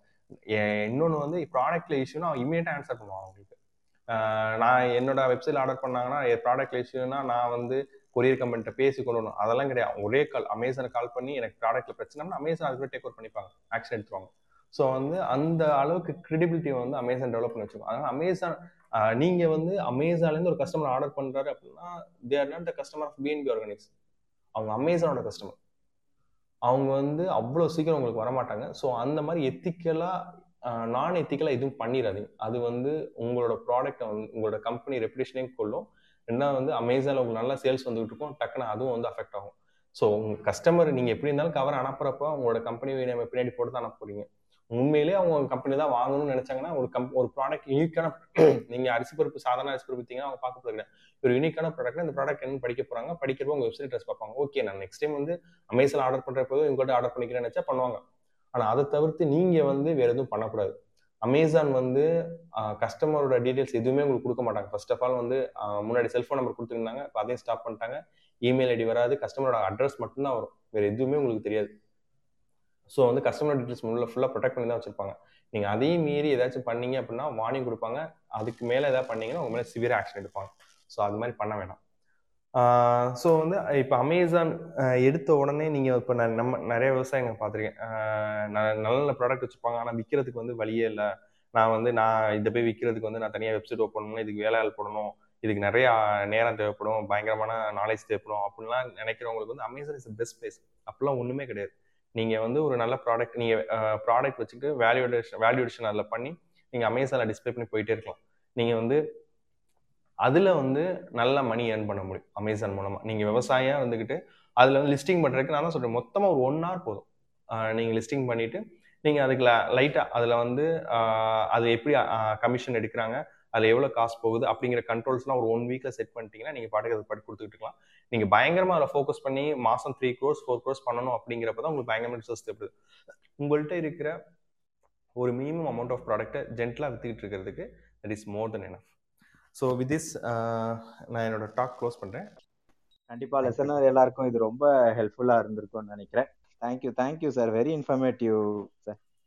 இன்னொன்று வந்து ப்ராடக்ட்ல இஷ்யூனா அவங்க இமீடியட்டாக ஆன்சர் பண்ணுவாங்க அவங்களுக்கு. நான் என்னோட வெப்சைட்ல ஆர்டர் பண்ணாங்கன்னா ப்ராடக்ட்ல இஷ்யூனா நான் வந்து கொரியர் கம்பெனிட்ட பேசி கொண்டு அதெல்லாம் கிடையாது. ஒரே கால் அமேசானை கால் பண்ணி எனக்கு ப்ராடக்ட்ல பிரச்சனைனா அமேசான் அதுக்கு டேக் ஓவர் பண்ணிப்பாங்க. ஆக்ஷன் எடுத்துருவாங்க. ஸோ வந்து அந்த அளவுக்கு கிரெடிபிலிட்டி வந்து அமேசான் டெவலப் பண்ணி வச்சுக்கோங்க அதனால் அமேசான் நீங்கள் வந்து அமேசான்லேருந்து ஒரு கஸ்டமர் ஆர்டர் பண்ணுறாரு அப்படின்னா they are not the customer of BNP Organics அவங்க அமேசானோட கஸ்டமர் அவங்க வந்து அவ்வளோ சீக்கிரம் உங்களுக்கு வரமாட்டாங்க. ஸோ அந்த மாதிரி எத்திக்கலாக நான் எத்திக்கலாக எதுவும் பண்ணிடாதீங்க. அது வந்து உங்களோட ப்ராடக்ட்டை வந்து உங்களோட கம்பெனி ரெப்புடேஷனையும் கொள்ளும். ரெண்டாவது வந்து அமேசானில் உங்களுக்கு நல்லா சேல்ஸ் வந்துகிட்டு இருக்கும். டக்குன்னு அதுவும் வந்து அஃபெக்ட் ஆகும். ஸோ உங்கள் கஸ்டமர் நீங்கள் எப்படி இருந்தாலும் கவர் அனுப்புறப்போ உங்களோட கம்பெனி நம்ம பின்னாடி போட்டு தான் அனுப்புறீங்க. உண்மையிலே அவங்க கம்பெனி தான் வாங்கணும்னு நினைச்சாங்கன்னா ஒரு கம் ஒரு ப்ராடக்ட் யூனிக்கான நீங்கள் அரிசி பருப்பு சாதாரண அரிசி பருப்பு வித்தீங்கன்னா அவங்க பார்க்க போகிறது ஒரு யூனிக்கான ப்ராடக்ட் இந்த ப்ராடக்ட் என்ன படிக்க போறாங்க. படிக்கிறப்போ உங்க வெப்சைட் ட்ரெஸ் பார்ப்பாங்க. ஓகே நான் நெக்ஸ்ட் டைம் வந்து அமேசான் ஆர்டர் பண்றப்போ உங்கள்கிட்ட ஆர்டர் பண்ணிக்கிறேன் நினைச்சா பண்ணுவாங்க. ஆனா அதை தவிர்த்து நீங்க வந்து வேற எதுவும் பண்ணக்கூடாது. அமேசான் வந்து கஸ்டமரோட டீடைல்ஸ் எதுவுமே உங்களுக்கு கொடுக்க மாட்டாங்க. ஃபர்ஸ்ட் ஆஃப் ஆல் வந்து முன்னாடி செல்ஃபோன் நம்பர் கொடுத்துருந்தாங்க. இப்போ அதையும் ஸ்டாப் பண்ணிட்டாங்க. இமெயில் ஐடி வராது. கஸ்டமரோட அட்ரஸ் மட்டும்தான் வரும். வேற எதுவுமே உங்களுக்கு தெரியாது. ஸோ வந்து கஸ்டமர் டீட்டெயில்ஸ் முன்னில் ஃபுல்லாக ப்ரொடெக்ட் பண்ணி தான் வச்சிருப்பாங்க. நீங்கள் அதையும் மீறி ஏதாச்சும் பண்ணீங்க அப்படின்னா வார்னிங் கொடுப்பாங்க. அதுக்கு மேலே ஏதாவது பண்ணீங்கன்னா உங்க மேலே சிவியர் ஆக்ஷன் எடுப்பாங்க. ஸோ அது மாதிரி பண்ண வேணாம். ஸோ வந்து இப்போ அமேசான் எடுத்த உடனே நீங்கள் இப்போ நான் நம்ம நிறைய விவசாயிங்க பார்த்துருக்கேன். நல்ல நல்ல ப்ராடக்ட் வச்சுருப்பாங்க. ஆனால் விற்கிறதுக்கு வந்து வழியே இல்லை. நான் வந்து நான் இதை போய் விற்கிறதுக்கு வந்து நான் தனியாக வெப்சைட் ஓப்பன் பண்ணணும். இதுக்கு ஆள் போடணும். இதுக்கு நிறைய நேரம் தேவைப்படும். பயங்கரமான நாலேஜ் தேவைப்படும். அப்படின்லாம் நினைக்கிறவங்களுக்கு வந்து அமேசான் இஸ் பெஸ்ட் பிளேஸ் அப்படிலாம் ஒன்றுமே கிடையாது. நீங்கள் வந்து ஒரு நல்ல ப்ராடக்ட் நீங்கள் ப்ராடக்ட் வச்சுட்டு வேல்யூடேஷன் வேல்யூடேஷன் அதில் பண்ணி நீங்கள் அமேசானில் டிஸ்பிளே பண்ணி போயிட்டே இருக்கலாம். நீங்கள் வந்து அதில் வந்து நல்ல மணி ஏர்ன் பண்ண முடியும் அமேசான் மூலமாக நீங்கள் விவசாயம் வந்துக்கிட்டு அதில் வந்து லிஸ்டிங் பண்ணுறதுக்கு நான் தான் சொல்கிறேன் மொத்தமாக ஒரு ஒன் ஹவர் போதும். நீங்கள் லிஸ்டிங் பண்ணிவிட்டு நீங்கள் அதுக்கு லைட்டாக அதில் வந்து அது எப்படி கமிஷன் எடுக்கிறாங்க அதில் எவ்வளோ காசு போகுது அப்படிங்கிற கண்ட்ரோல்ஸ்லாம் ஒரு ஒன் வீக்கில் செட் பண்ணிட்டீங்கன்னா நீங்கள் பாட்டுக்கு அதை படி கொடுத்துட்டு இருக்கலாம். நீங்கள் பயங்கரமாக அதில் ஃபோக்கஸ் பண்ணி மாதம் த்ரீ க்ரோர்ஸ் ஃபோர் க்ரோர்ஸ் பண்ணணும் அப்படிங்கிறப்ப தான் உங்களுக்கு பயங்கரமாக ரிசர்ச் தேவைப்படுது. உங்கள்கிட்ட இருக்கிற ஒரு மினிமம் அமௌண்ட் ஆஃப் ப்ராடக்ட்டை ஜென்டலாக வித்துக்கிட்டு இருக்கிறதுக்கு that is more then enough so with this நான் என்னோட டாக் க்ளோஸ் பண்ணுறேன் கண்டிப்பாக லெசனர் எல்லாருக்கும் இது ரொம்ப ஹெல்ப்ஃபுல்லாக இருந்திருக்கும்னு நினைக்கிறேன். Thank you thank you sir very informative sir